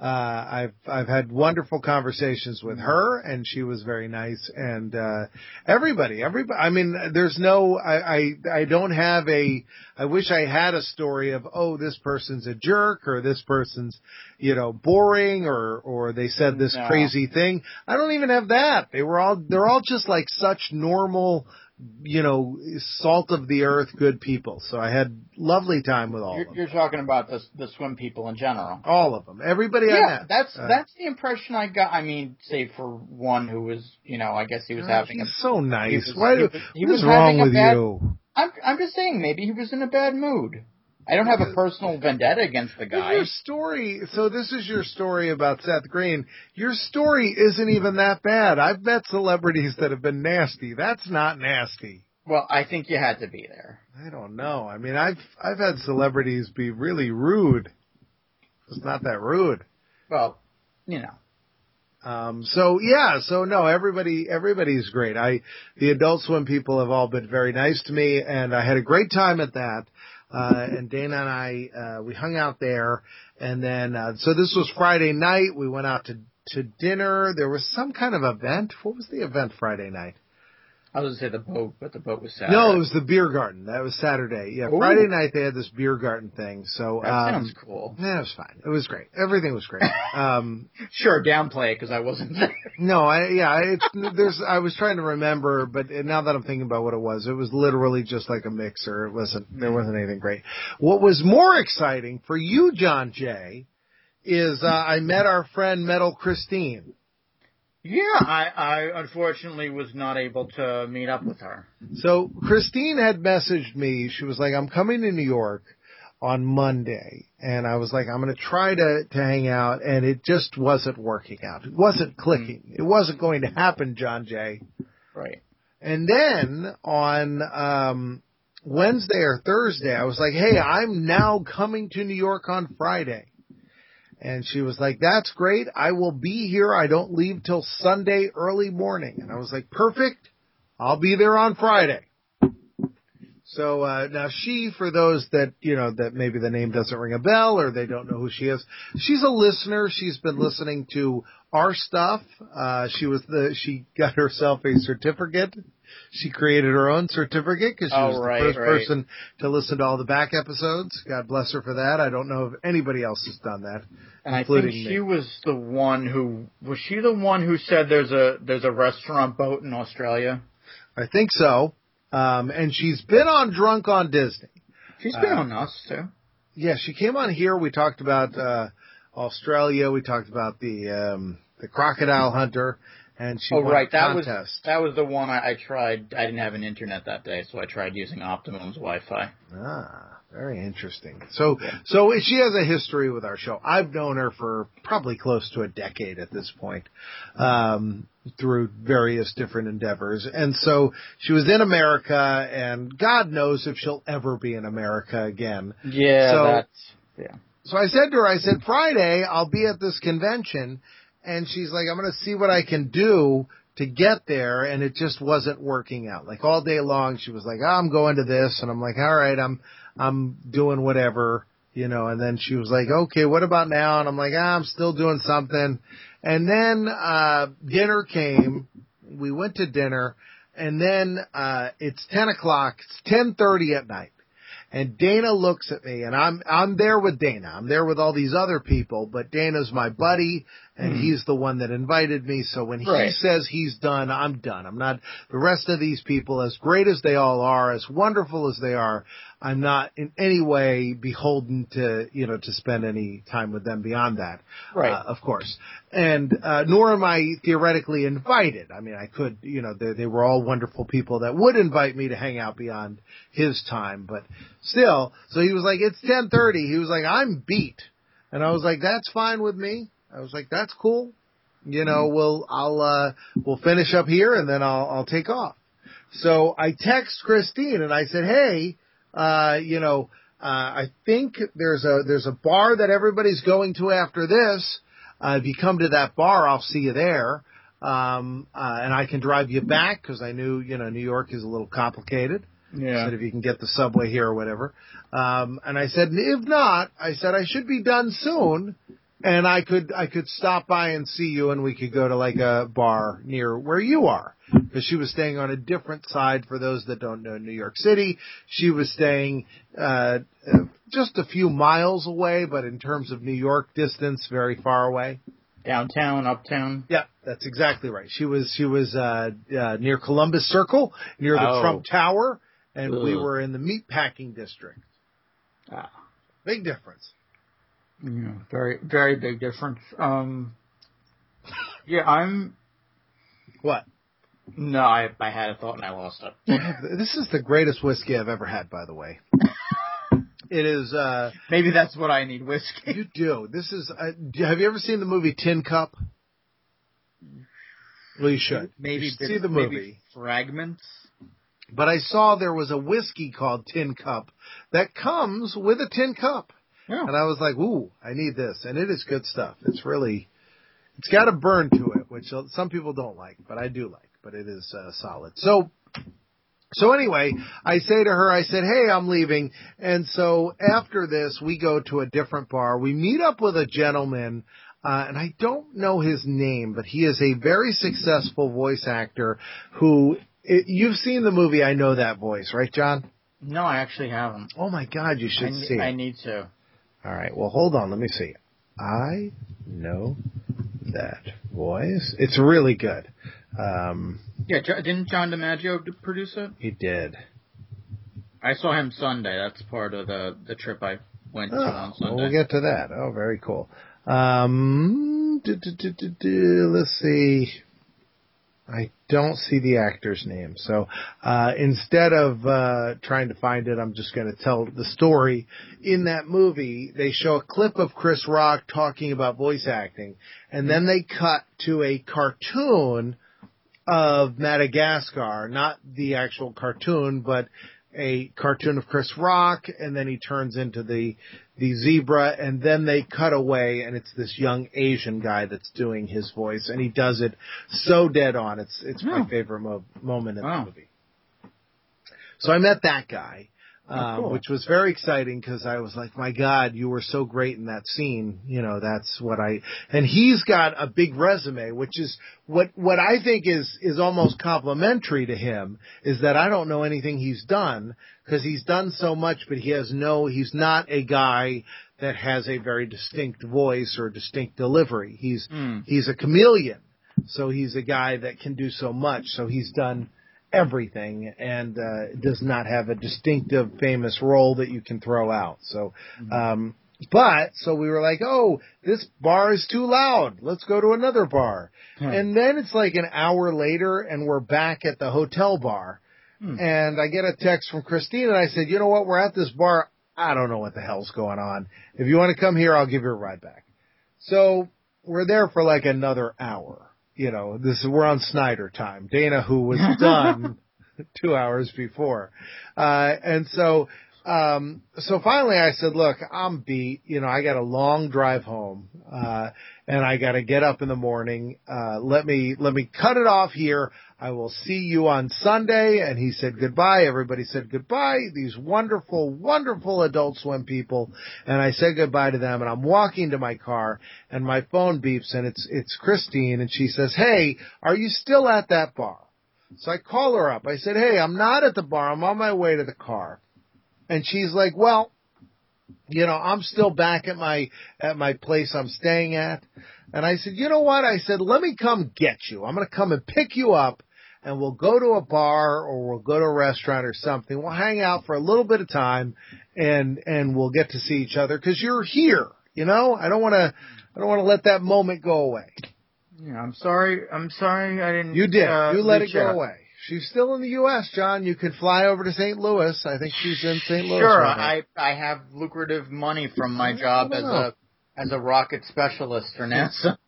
Uh, I've I've had wonderful conversations with her, and she was very nice. And uh, everybody, everybody. I mean, there's no. I, I I don't have a. I wish I had a story of oh, this person's a jerk or this person's, you know, boring or or they said this No. crazy thing. I don't even have that. They were all. They're all just like such normal. You know, salt of the earth, good people. So I had lovely time with all You're, them. you're talking about the the swim people in general. All of them. Everybody I Yeah, met. that's Uh, that's the impression I got. I mean, say for one who was, you know, I guess he was God, having a. so nice. he was- Why he was- he what was is wrong having a with bad- you? I'm I'm just saying maybe he was in a bad mood. I don't have a personal vendetta against the guy. Your story, so this is your story about Seth Green. Your story isn't even that bad. I've met celebrities that have been nasty. That's not nasty. Well, I think you had to be there. I don't know. I mean, I've I've had celebrities be really rude. It's not that rude. Well, you know. Um, so yeah, so no, everybody, everybody's great. I, the Adult Swim people have all been very nice to me and I had a great time at that. Uh, and Dana and I, uh, we hung out there and then, uh, so this was Friday night. We went out to, to dinner. There was some kind of event. What was the event Friday night? I was gonna say the boat, but the boat was sad. No, it was the beer garden. That was Saturday. Yeah, Ooh. Friday night they had this beer garden thing. So, that um, sounds cool. yeah, it was fine. It was great. Everything was great. Um, Sure, downplay it because I wasn't there. No, I yeah, it's there's I was trying to remember, but now that I'm thinking about what it was, it was literally just like a mixer. It wasn't there wasn't anything great. What was more exciting for you, John J., is uh, I met our friend Metal Christine. Yeah, I, I unfortunately was not able to meet up with her. So Christine had messaged me. She was like, "I'm coming to New York on Monday," and I was like, "I'm going to try to to hang out," and it just wasn't working out. It wasn't clicking. It wasn't going to happen, John Jay. Right. And then on um Wednesday or Thursday, I was like, "Hey, I'm now coming to New York on Friday." And she was like, "That's great. I will be here. I don't leave till Sunday early morning." And I was like, "Perfect. I'll be there on Friday." So uh now she for those that, you know, that maybe the name doesn't ring a bell or they don't know who she is, she's a listener. She's been listening to our stuff. Uh she was the she got herself a certificate. She created her own certificate because she Oh, was right, the first right. person to listen to all the back episodes. God bless her for that. I don't know if anybody else has done that. And I think Including me. she was the one who was she the one who said there's a there's a restaurant boat in Australia. I think so. Um and she's been on Drunk on Disney. She's been Uh, on us too. Yeah, she came on here. We talked about uh Australia. We talked about the um the crocodile hunter, and she Oh won right, that was that was the one I, I tried. I didn't have an internet that day, so I tried using Optimum's Wi-Fi. Ah, very interesting. So, so she has a history with our show. I've known her for probably close to a decade at this point, um, through various different endeavors. And so she was in America, and God knows if she'll ever be in America again. Yeah, So- that's yeah. So I said to her, I said, Friday, I'll be at this convention. And she's like, I'm going to see what I can do to get there. And it just wasn't working out. Like all day long, she was like, oh, I'm going to this. And I'm like, all right, I'm, I'm doing whatever, you know, and then she was like, okay, what about now? And I'm like, ah, I'm still doing something. And then, uh, dinner came. We went to dinner and then, uh, it's 10 o'clock. It's 1030 at night. And Dana looks at me and I'm, I'm there with Dana. I'm there with all these other people, but Dana's my buddy and he's the one that invited me. So when he Right. says he's done, I'm done. I'm not, the rest of these people, as great as they all are, as wonderful as they are, I'm not in any way beholden to, you know, to spend any time with them beyond that. Right. Uh, of course. And, uh, nor am I theoretically invited. I mean, I could, you know, they, they were all wonderful people that would invite me to hang out beyond his time, but still, so he was like, it's 1030. He was like, I'm beat. And I was like, that's fine with me. I was like, that's cool. You know, we'll, I'll, uh, we'll finish up here and then I'll, I'll take off. So I text Christine and I said, hey, uh, you know, uh, I think there's a, there's a bar that everybody's going to after this. Uh, if you come to that bar, I'll see you there. Um, uh, and I can drive you back because I knew, you know, New York is a little complicated. I Yeah. said if you can get the subway here or whatever. Um, and I said, if not, I said I should be done soon. And I could I could stop by and see you, and we could go to like a bar near where you are. Because she was staying on a different side. For those that don't know New York City, she was staying uh, just a few miles away, but in terms of New York distance, very far away. Downtown, uptown. Yeah, that's exactly right. She was she was uh, uh, near Columbus Circle, near the Oh. Trump Tower, and we were in the meatpacking district. Ah. Big difference. Yeah, very, very big difference. Um, yeah, I'm. What? No, I, I had a thought and I lost it. This is the greatest whiskey I've ever had, by the way. it is. uh Maybe that's what I need whiskey. You do. This is. Uh, have you ever seen the movie Tin Cup? Well, you should. Maybe You should see the movie. fragments. But I saw there was a whiskey called Tin Cup that comes with a tin cup. Yeah. And I was like, ooh, I need this. And it is good stuff. It's really, it's got a burn to it, which some people don't like, but I do like, but it is uh, solid. So, so anyway, I say to her, I said, hey, I'm leaving. And so after this, we go to a different bar. We meet up with a gentleman, uh, and I don't know his name, but he is a very successful voice actor who, it, you've seen the movie I Know That Voice, right, John? No, I actually haven't. Oh my God, you should I, see it. I need to. All right. Well, hold on. Let me see. I know that voice. It's really good. Um, Yeah, didn't John DiMaggio produce it? he did. I saw him Sunday. That's part of the the trip I went to Oh, on well, Sunday. we'll get to that. Oh, very cool. Um, do, do, do, let's see. I don't see the actor's name. So uh, instead of uh, trying to find it, I'm just going to tell the story. In that movie, they show a clip of Chris Rock talking about voice acting, and then they cut to a cartoon of Madagascar, not the actual cartoon, but a cartoon of Chris Rock, and then he turns into the the zebra, and then they cut away, and it's this young Asian guy that's doing his voice, and he does it so dead on. It's it's my Oh. favorite mo- moment in Wow. the movie. So I met that guy, um, Oh, cool. which was very exciting because I was like, my God, you were so great in that scene. You know, that's what I, and he's got a big resume, which is what, what I think is, is almost complimentary to him is that I don't know anything he's done because he's done so much, but he has no, he's not a guy that has a very distinct voice or distinct delivery. He's, Hmm. he's a chameleon. So he's a guy that can do so much. So he's done everything and uh, does not have a distinctive famous role that you can throw out. So um but so we were like, "Oh, this bar is too loud. Let's go to another bar." Hmm. And then it's like an hour later and we're back at the hotel bar. Hmm. And I get a text from Christine and I said, "You know what? We're at this bar. I don't know what the hell's going on. If you want to come here, I'll give you a ride back." So we're there for like another hour. You know, this is we're on Snyder time. Dana, who was done two hours before, uh, and so um, so finally I said, "Look, I'm beat. You know, I got a long drive home, uh, and I got to get up in the morning. Uh, let me let me cut it off here. I will see you on Sunday." And he said goodbye. Everybody said goodbye. These wonderful, wonderful Adult Swim people, and I said goodbye to them. And I'm walking to my car, and my phone beeps, and it's it's Christine, and she says, "Hey, are you still at that bar?" So I call her up. I said, "Hey, I'm not at the bar. I'm on my way to the car." And she's like, "Well, you know, I'm still back at my at my place I'm staying at." And I said, "You know what?" I said, "Let me come get you. I'm going to come and pick you up." And we'll go to a bar or we'll go to a restaurant or something. We'll hang out for a little bit of time and, and we'll get to see each other because you're here, you know? I don't want to, I don't want to let that moment go away. Yeah, I'm sorry. I'm sorry I didn't. You did. uh, you let it go out. away. She's still in the U.S., John. You could fly over to St. Louis. I think she's in St. Louis. Sure, right. I I have lucrative money from my job as a as a rocket specialist for NASA.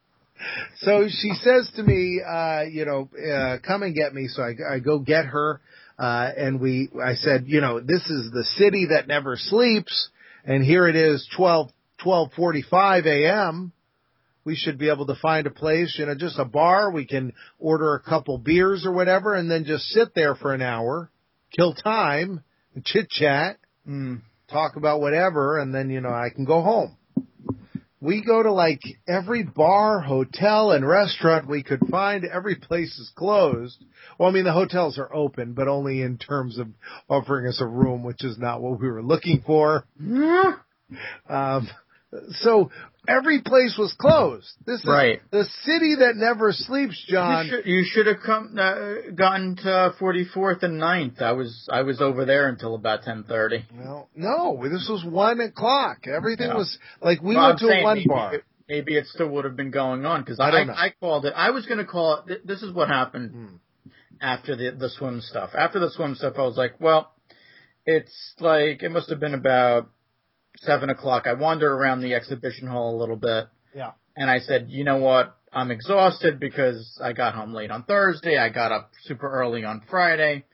So she says to me, uh, you know, uh, come and get me. So I, I go get her. Uh, and we, I said, you know, this is the city that never sleeps. And here it is, 12, 1245 a.m. We should be able to find a place, you know, just a bar. We can order a couple beers or whatever and then just sit there for an hour, kill time, chit chat, Mm. talk about whatever. And then, you know, I can go home. we go to like every bar, hotel, and restaurant we could find. Every place is closed. Well, I mean, the hotels are open, but only in terms of offering us a room, which is not what we were looking for. Um, so every place was closed. This is Right. the city that never sleeps, John. You should, you should have come uh, gotten to 44th and 9th. I was I was over there until about 10:30. Well, no, this was one o'clock. Everything Yeah. was like we Well, went I'm to one maybe bar. Maybe it still would have been going on because I I. I called it. I was going to call it. This is what happened Hmm. after the the swim stuff. After the swim stuff, I was like, well, it's like it must have been about seven o'clock. I wander around the exhibition hall a little bit. Yeah. And I said, you know what? I'm exhausted because I got home late on Thursday. I got up super early on Friday.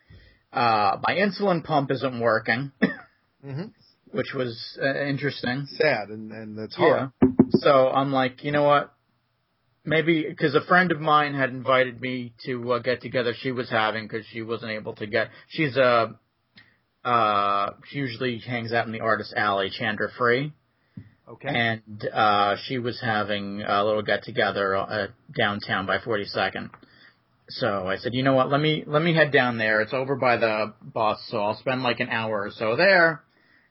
Uh, my insulin pump isn't working, Mhm. which was uh, interesting. Sad and and that's hard. Yeah. So I'm like, you know what? Maybe because a friend of mine had invited me to uh, get together she was having because she wasn't able to get. She's a. Uh, usually hangs out in the artist alley, Chandra Free, Okay. and uh, she was having a little get together uh, downtown by 42nd. So I said, you know what? Let me let me head down there. It's over by the bus, so I'll spend like an hour or so there.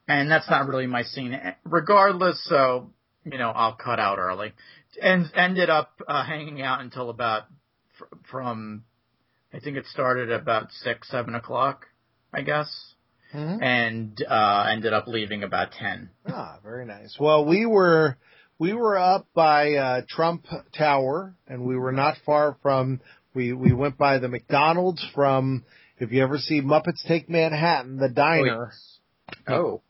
And that's not really my scene, regardless. So you know, I'll cut out early. And ended up uh, hanging out until about fr- from, I think it started about six, seven o'clock, I guess, Mhm. and uh, ended up leaving about ten. Ah, very nice. Well, we were we were up by uh, Trump Tower, and we were not far from. We we went by the McDonald's from. If you ever see Muppets Take Manhattan, the diner, Oh.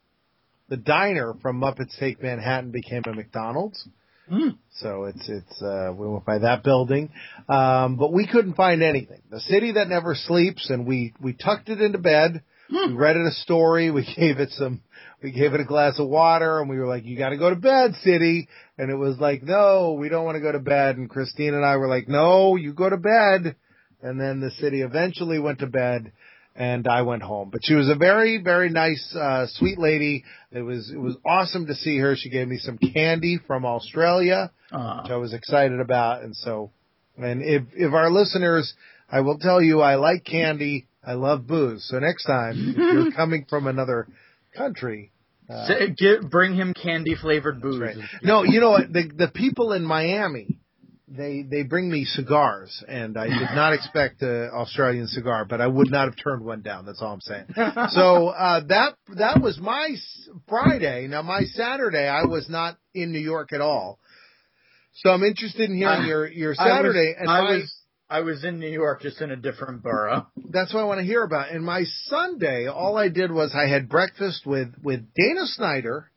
the diner from Muppets Take Manhattan became a McDonald's. Hmm. So it's it's uh we went by that building. Um but we couldn't find anything. The city that never sleeps and we we tucked it into bed. We read it a story, we gave it some we gave it a glass of water and we were like, You gotta go to bed, city and it was like, No, we don't want to go to bed and Christine and I were like, No, you go to bed and then the city eventually went to bed and I went home. But she was a very, very nice, uh, sweet lady. It was, it was awesome to see her. She gave me some candy from Australia, Uh, which I was excited about. And so, and if, if our listeners, I will tell you, I like candy. I love booze. So next time, if you're coming from another country, uh, say- get, bring him candy flavored booze. Right. No, you know what? The the people in Miami, they they bring me cigars, and I did not expect an Australian cigar, but I would not have turned one down. That's all I'm saying. So uh, that that was my Friday. Now my Saturday, I was not in New York at all. So I'm interested in hearing I- your your I was- Saturday, and I my, was I was in New York, just in a different borough. that's what I want to hear about. And my Sunday, all I did was I had breakfast with with Dana Snyder.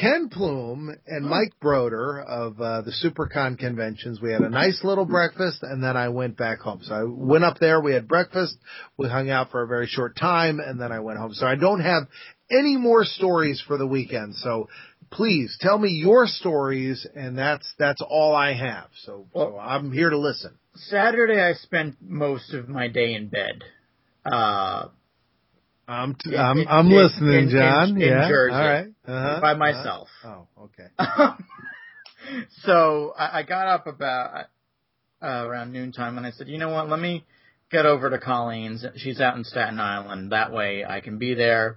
Ken Plume and Mike Broder of uh, the SuperCon conventions. We had a nice little breakfast, and then I went back home. So I went up there. We had breakfast. We hung out for a very short time, and then I went home. So I don't have any more stories for the weekend. So please tell me your stories, and that's that's all I have. So, so I'm here to listen. Saturday, I spent most of my day in bed. Uh, I'm t- In- I'm in- I'm in- listening, in- John. in yeah, Jersey. all right. Uh-huh. by myself. Uh-huh. Oh, okay. so I, I got up about uh, around noontime, and I said, you know what? Let me get over to Colleen's. She's out in Staten Island. That way, I can be there,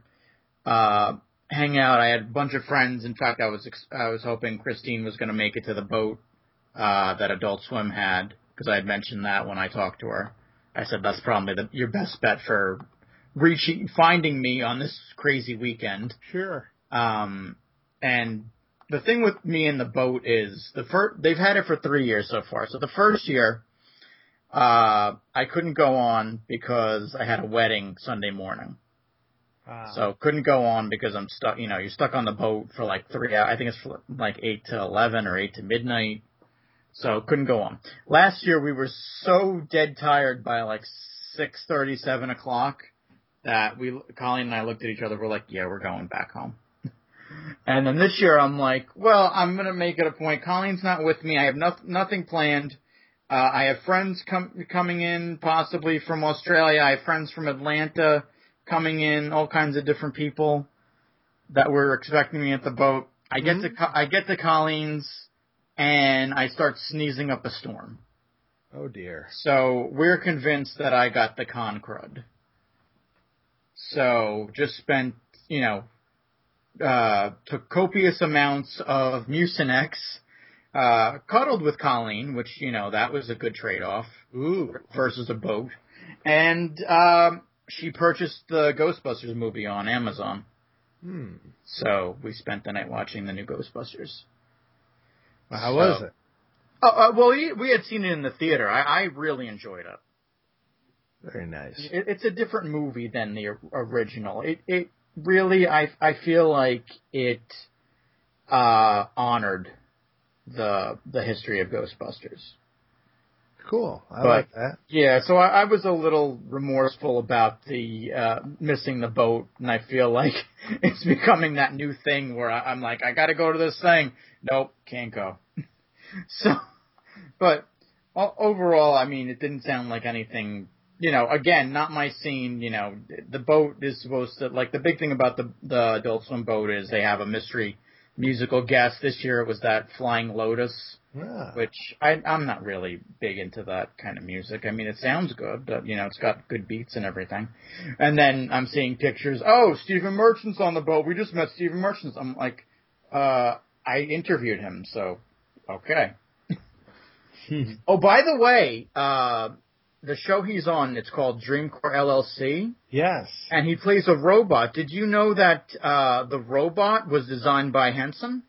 uh, hang out. I had a bunch of friends. In fact, I was ex- I was hoping Christine was going to make it to the boat uh, that Adult Swim had because I had mentioned that when I talked to her. I said that's probably the, your best bet for reaching finding me on this crazy weekend. Sure. Um, and the thing with me and the boat is the first, they've had it for three years so far. So the first year, uh, I couldn't go on because I had a wedding Sunday morning. Uh, So couldn't go on because I'm stuck, you know, you're stuck on the boat for like three hours. I think it's like eight to 11 or eight to midnight. So couldn't go on. Last year we were so dead tired by like six thirty, seven o'clock that we, Colleen and I looked at each other. We're like, yeah, we're going back home. And then this year I'm like, well, I'm gonna make it a point. Colleen's not with me. I have no, nothing planned. Uh, I have friends com- coming in, possibly from Australia. I have friends from Atlanta coming in, all kinds of different people that were expecting me at the boat. I get to Co- I get to Colleen's, and I start sneezing up a storm. Oh dear. So we're convinced that I got the con crud. So just spent, you know, uh, took copious amounts of Mucinex, uh, cuddled with Colleen, which, you know, that was a good trade-off Ooh. versus a boat. And, um, she purchased the Ghostbusters movie on Amazon. Hmm. So we spent the night watching the new Ghostbusters. How was it? Oh, uh, well, we, we had seen it in the theater. I, I really enjoyed it. Very nice. It, it's a different movie than the original. It it really I I feel like it uh honored the the history of Ghostbusters. Cool. I But- like that. Yeah, so I, I was a little remorseful about the uh missing the boat, and I feel like it's becoming that new thing where I, I'm like, I got to go to this thing. Nope, can't go. so, but o- overall, I mean, it didn't sound like anything. You know, again, not my scene. You know, the boat is supposed to like the big thing about the the Adult Swim boat is they have a mystery musical guest. This year it was that Flying Lotus Yeah. which I, I'm not really big into that kind of music. I mean, it sounds good, but you know, it's got good beats and everything. And then I'm seeing pictures. Oh, Stephen Merchant's on the boat. We just met Stephen Merchant. I'm like, uh, I interviewed him, so okay. oh, by the way, uh, the show he's on, it's called Dream Corp LLC, yes. and he plays a robot. Did you know that uh, the robot was designed by Henson?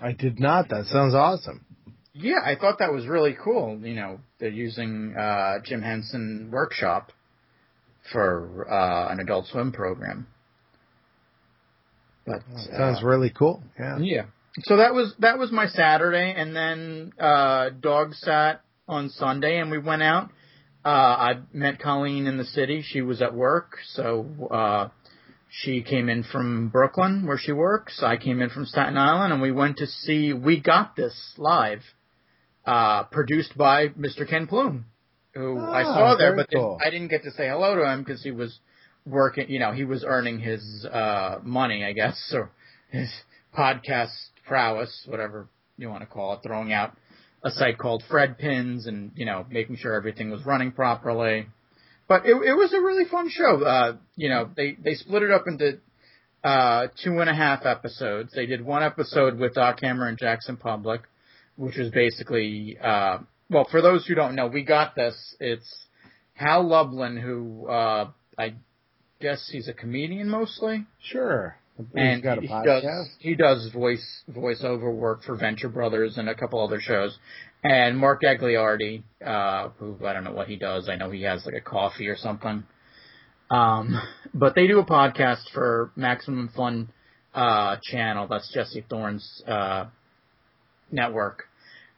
I did not. That sounds awesome. Yeah, I thought that was really cool. You know, they're using uh, Jim Henson Workshop for uh, an Adult Swim program. But That uh, sounds really cool. Yeah. yeah. So that was that was my Saturday, and then uh, dog sat on Sunday, and we went out. Uh, I met Colleen in the city. She was at work, so uh, she came in from Brooklyn, where she works. I came in from Staten Island, and we went to see We Got This live, uh, produced by Mr. Ken Plume, who I Ah, saw there, but cool. I didn't get to say hello to him because he was working. You know, he was earning his uh, money, I guess, or his podcast prowess, whatever you want to call it, throwing out a site called Fred Pins and, you know, making sure everything was running properly. But it, it was a really fun show. Uh, you know, they, they split it up into, uh, two and a half episodes. They did one episode with Doc Hammer and Jackson Publick, which was basically, uh, well, for those who don't know, we got this. It's Hal Lublin, who, uh, I guess he's a comedian mostly Sure. and He's got a he, does he does voice voiceover work for Venture Brothers and a couple other shows. And Mark Gagliardi, uh, who I don't know what he does. I know he has like a coffee or something. Um, but they do a podcast for Maximum Fun uh, channel. That's Jesse Thorn's uh, network,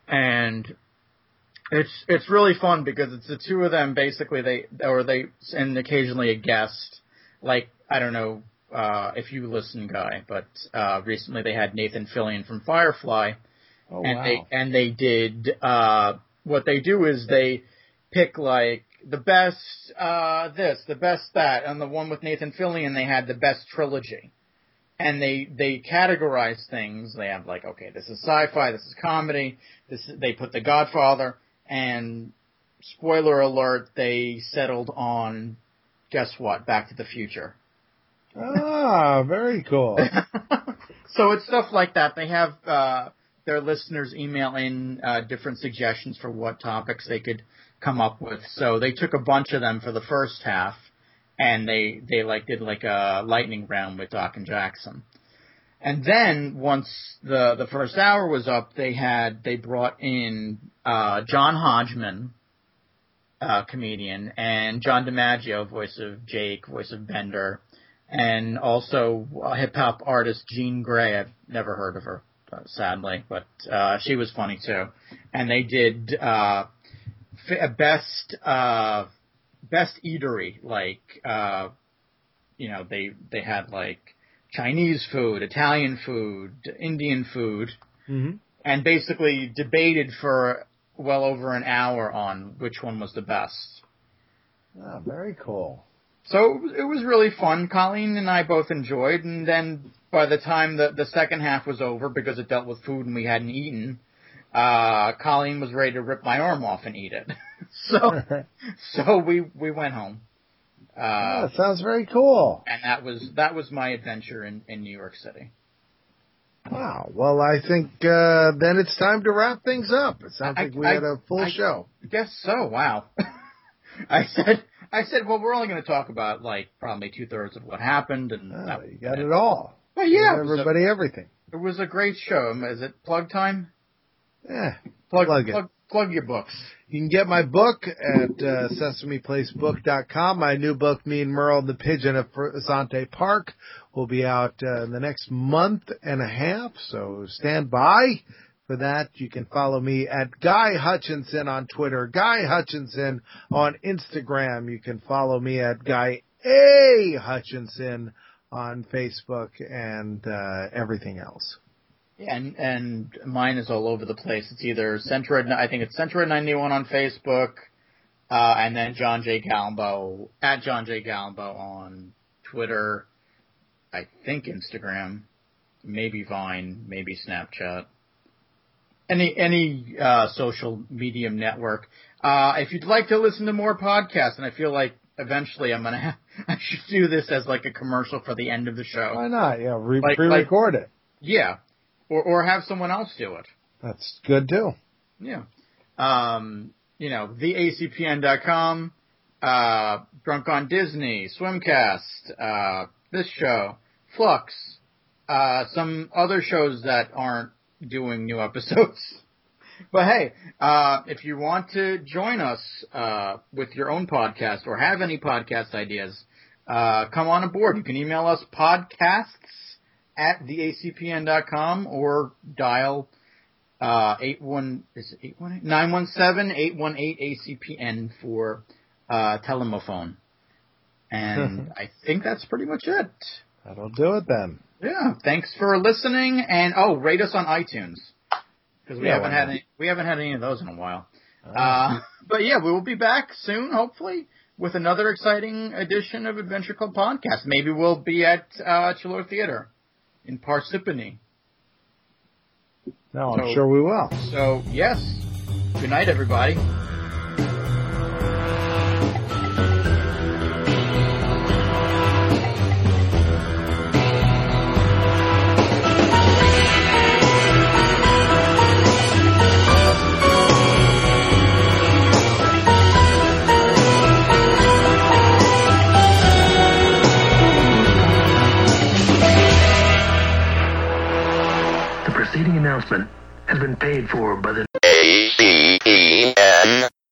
and it's it's really fun because it's the two of them basically. They or they and occasionally a guest. Like I don't know uh, if you listen, guy, but uh, recently they had Nathan Fillion from Firefly, Oh and wow. they and they did uh, what they do is they pick like the best uh, this, the best that, and the one with Nathan Fillion they had the best trilogy, and they they categorize things. They have like okay, this is sci-fi, this is comedy, this is, they put The Godfather, and spoiler alert, they settled on guess what, Back to the Future. ah, very cool. so it's stuff like that. They have uh, their listeners email in uh, different suggestions for what topics they could come up with. So they took a bunch of them for the first half, and they they like did like a lightning round with Doc and Jackson. And then once the the first hour was up, they had they brought in uh, John Hodgman, uh, comedian, and John DiMaggio, voice of Jake, voice of Bender, and also uh, hip hop artist Jean Grae. I've never heard of her, uh, sadly, but uh, she was funny too. And they did uh, f- best uh, best eatery, like uh, you know they they had like Chinese food, Italian food, Indian food, hmm and basically debated for well over an hour on which one was the best. Ah, very cool. So it was, it was really fun. Colleen and I both enjoyed, and then by the time the the second half was over, because it dealt with food and we hadn't eaten, uh, Colleen was ready to rip my arm off and eat it. so so we we went home. Uh, that sounds very cool. and that was that was my adventure in in New York City. Wow. Well, I think uh, then it's time to wrap things up. It sounds I- like we I- had a full I- show. Guess so. Wow. I said I said well we're only going to talk about like probably two thirds of what happened and Oh, that, you got it all. Well, yeah, it was, a, everybody everything. it was a great show. Is it plug time? Yeah. Plug Plug it. plug, plug your books. You can get my book at uh, sesameplacebook.com. My new book, Me and Merle and the Pigeon of Asante Park, will be out uh, in the next month and a half. So stand by for that. You can follow me at Guy Hutchinson on Twitter, Guy Hutchinson on Instagram. You can follow me at Guy A Hutchinson on Facebook and uh, everything else. And and mine is all over the place. It's either Centroid, I think it's Centroid ninety one on Facebook, uh, and then John J Galbo at John J Galbo on Twitter, I think Instagram, maybe Vine, maybe Snapchat, any any uh, social medium network. Uh, if you'd like to listen to more podcasts, and I feel like eventually I'm gonna have, I should do this as like a commercial for the end of the show. Why not? Yeah, re- Like- pre-record it. Yeah, or or have someone else do it. That's good too. Yeah. Um, you know, theacpn.com, uh, Drunk on Disney, Swimcast, uh, this show, Flux, uh, some other shows that aren't doing new episodes. But hey, uh, if you want to join us, uh, with your own podcast or have any podcast ideas, uh, come on aboard. You can email us podcasts at theacpn.com or dial uh, eight one is it eight one eight nine one seven eight one eight ACPN for uh, telephone, and I think that's pretty much it. That'll do it then. Yeah, thanks for listening, and oh, rate us on iTunes because we Yeah, haven't had any, we haven't had any of those in a while. Uh, but yeah, we will be back soon, hopefully, with another exciting edition of Adventure Club Podcast. Maybe we'll be at uh, Chiller Theater in Parsippany. no, I'm So- sure we will. So, yes. Good night, everybody. Announcement has been paid for by the A C E N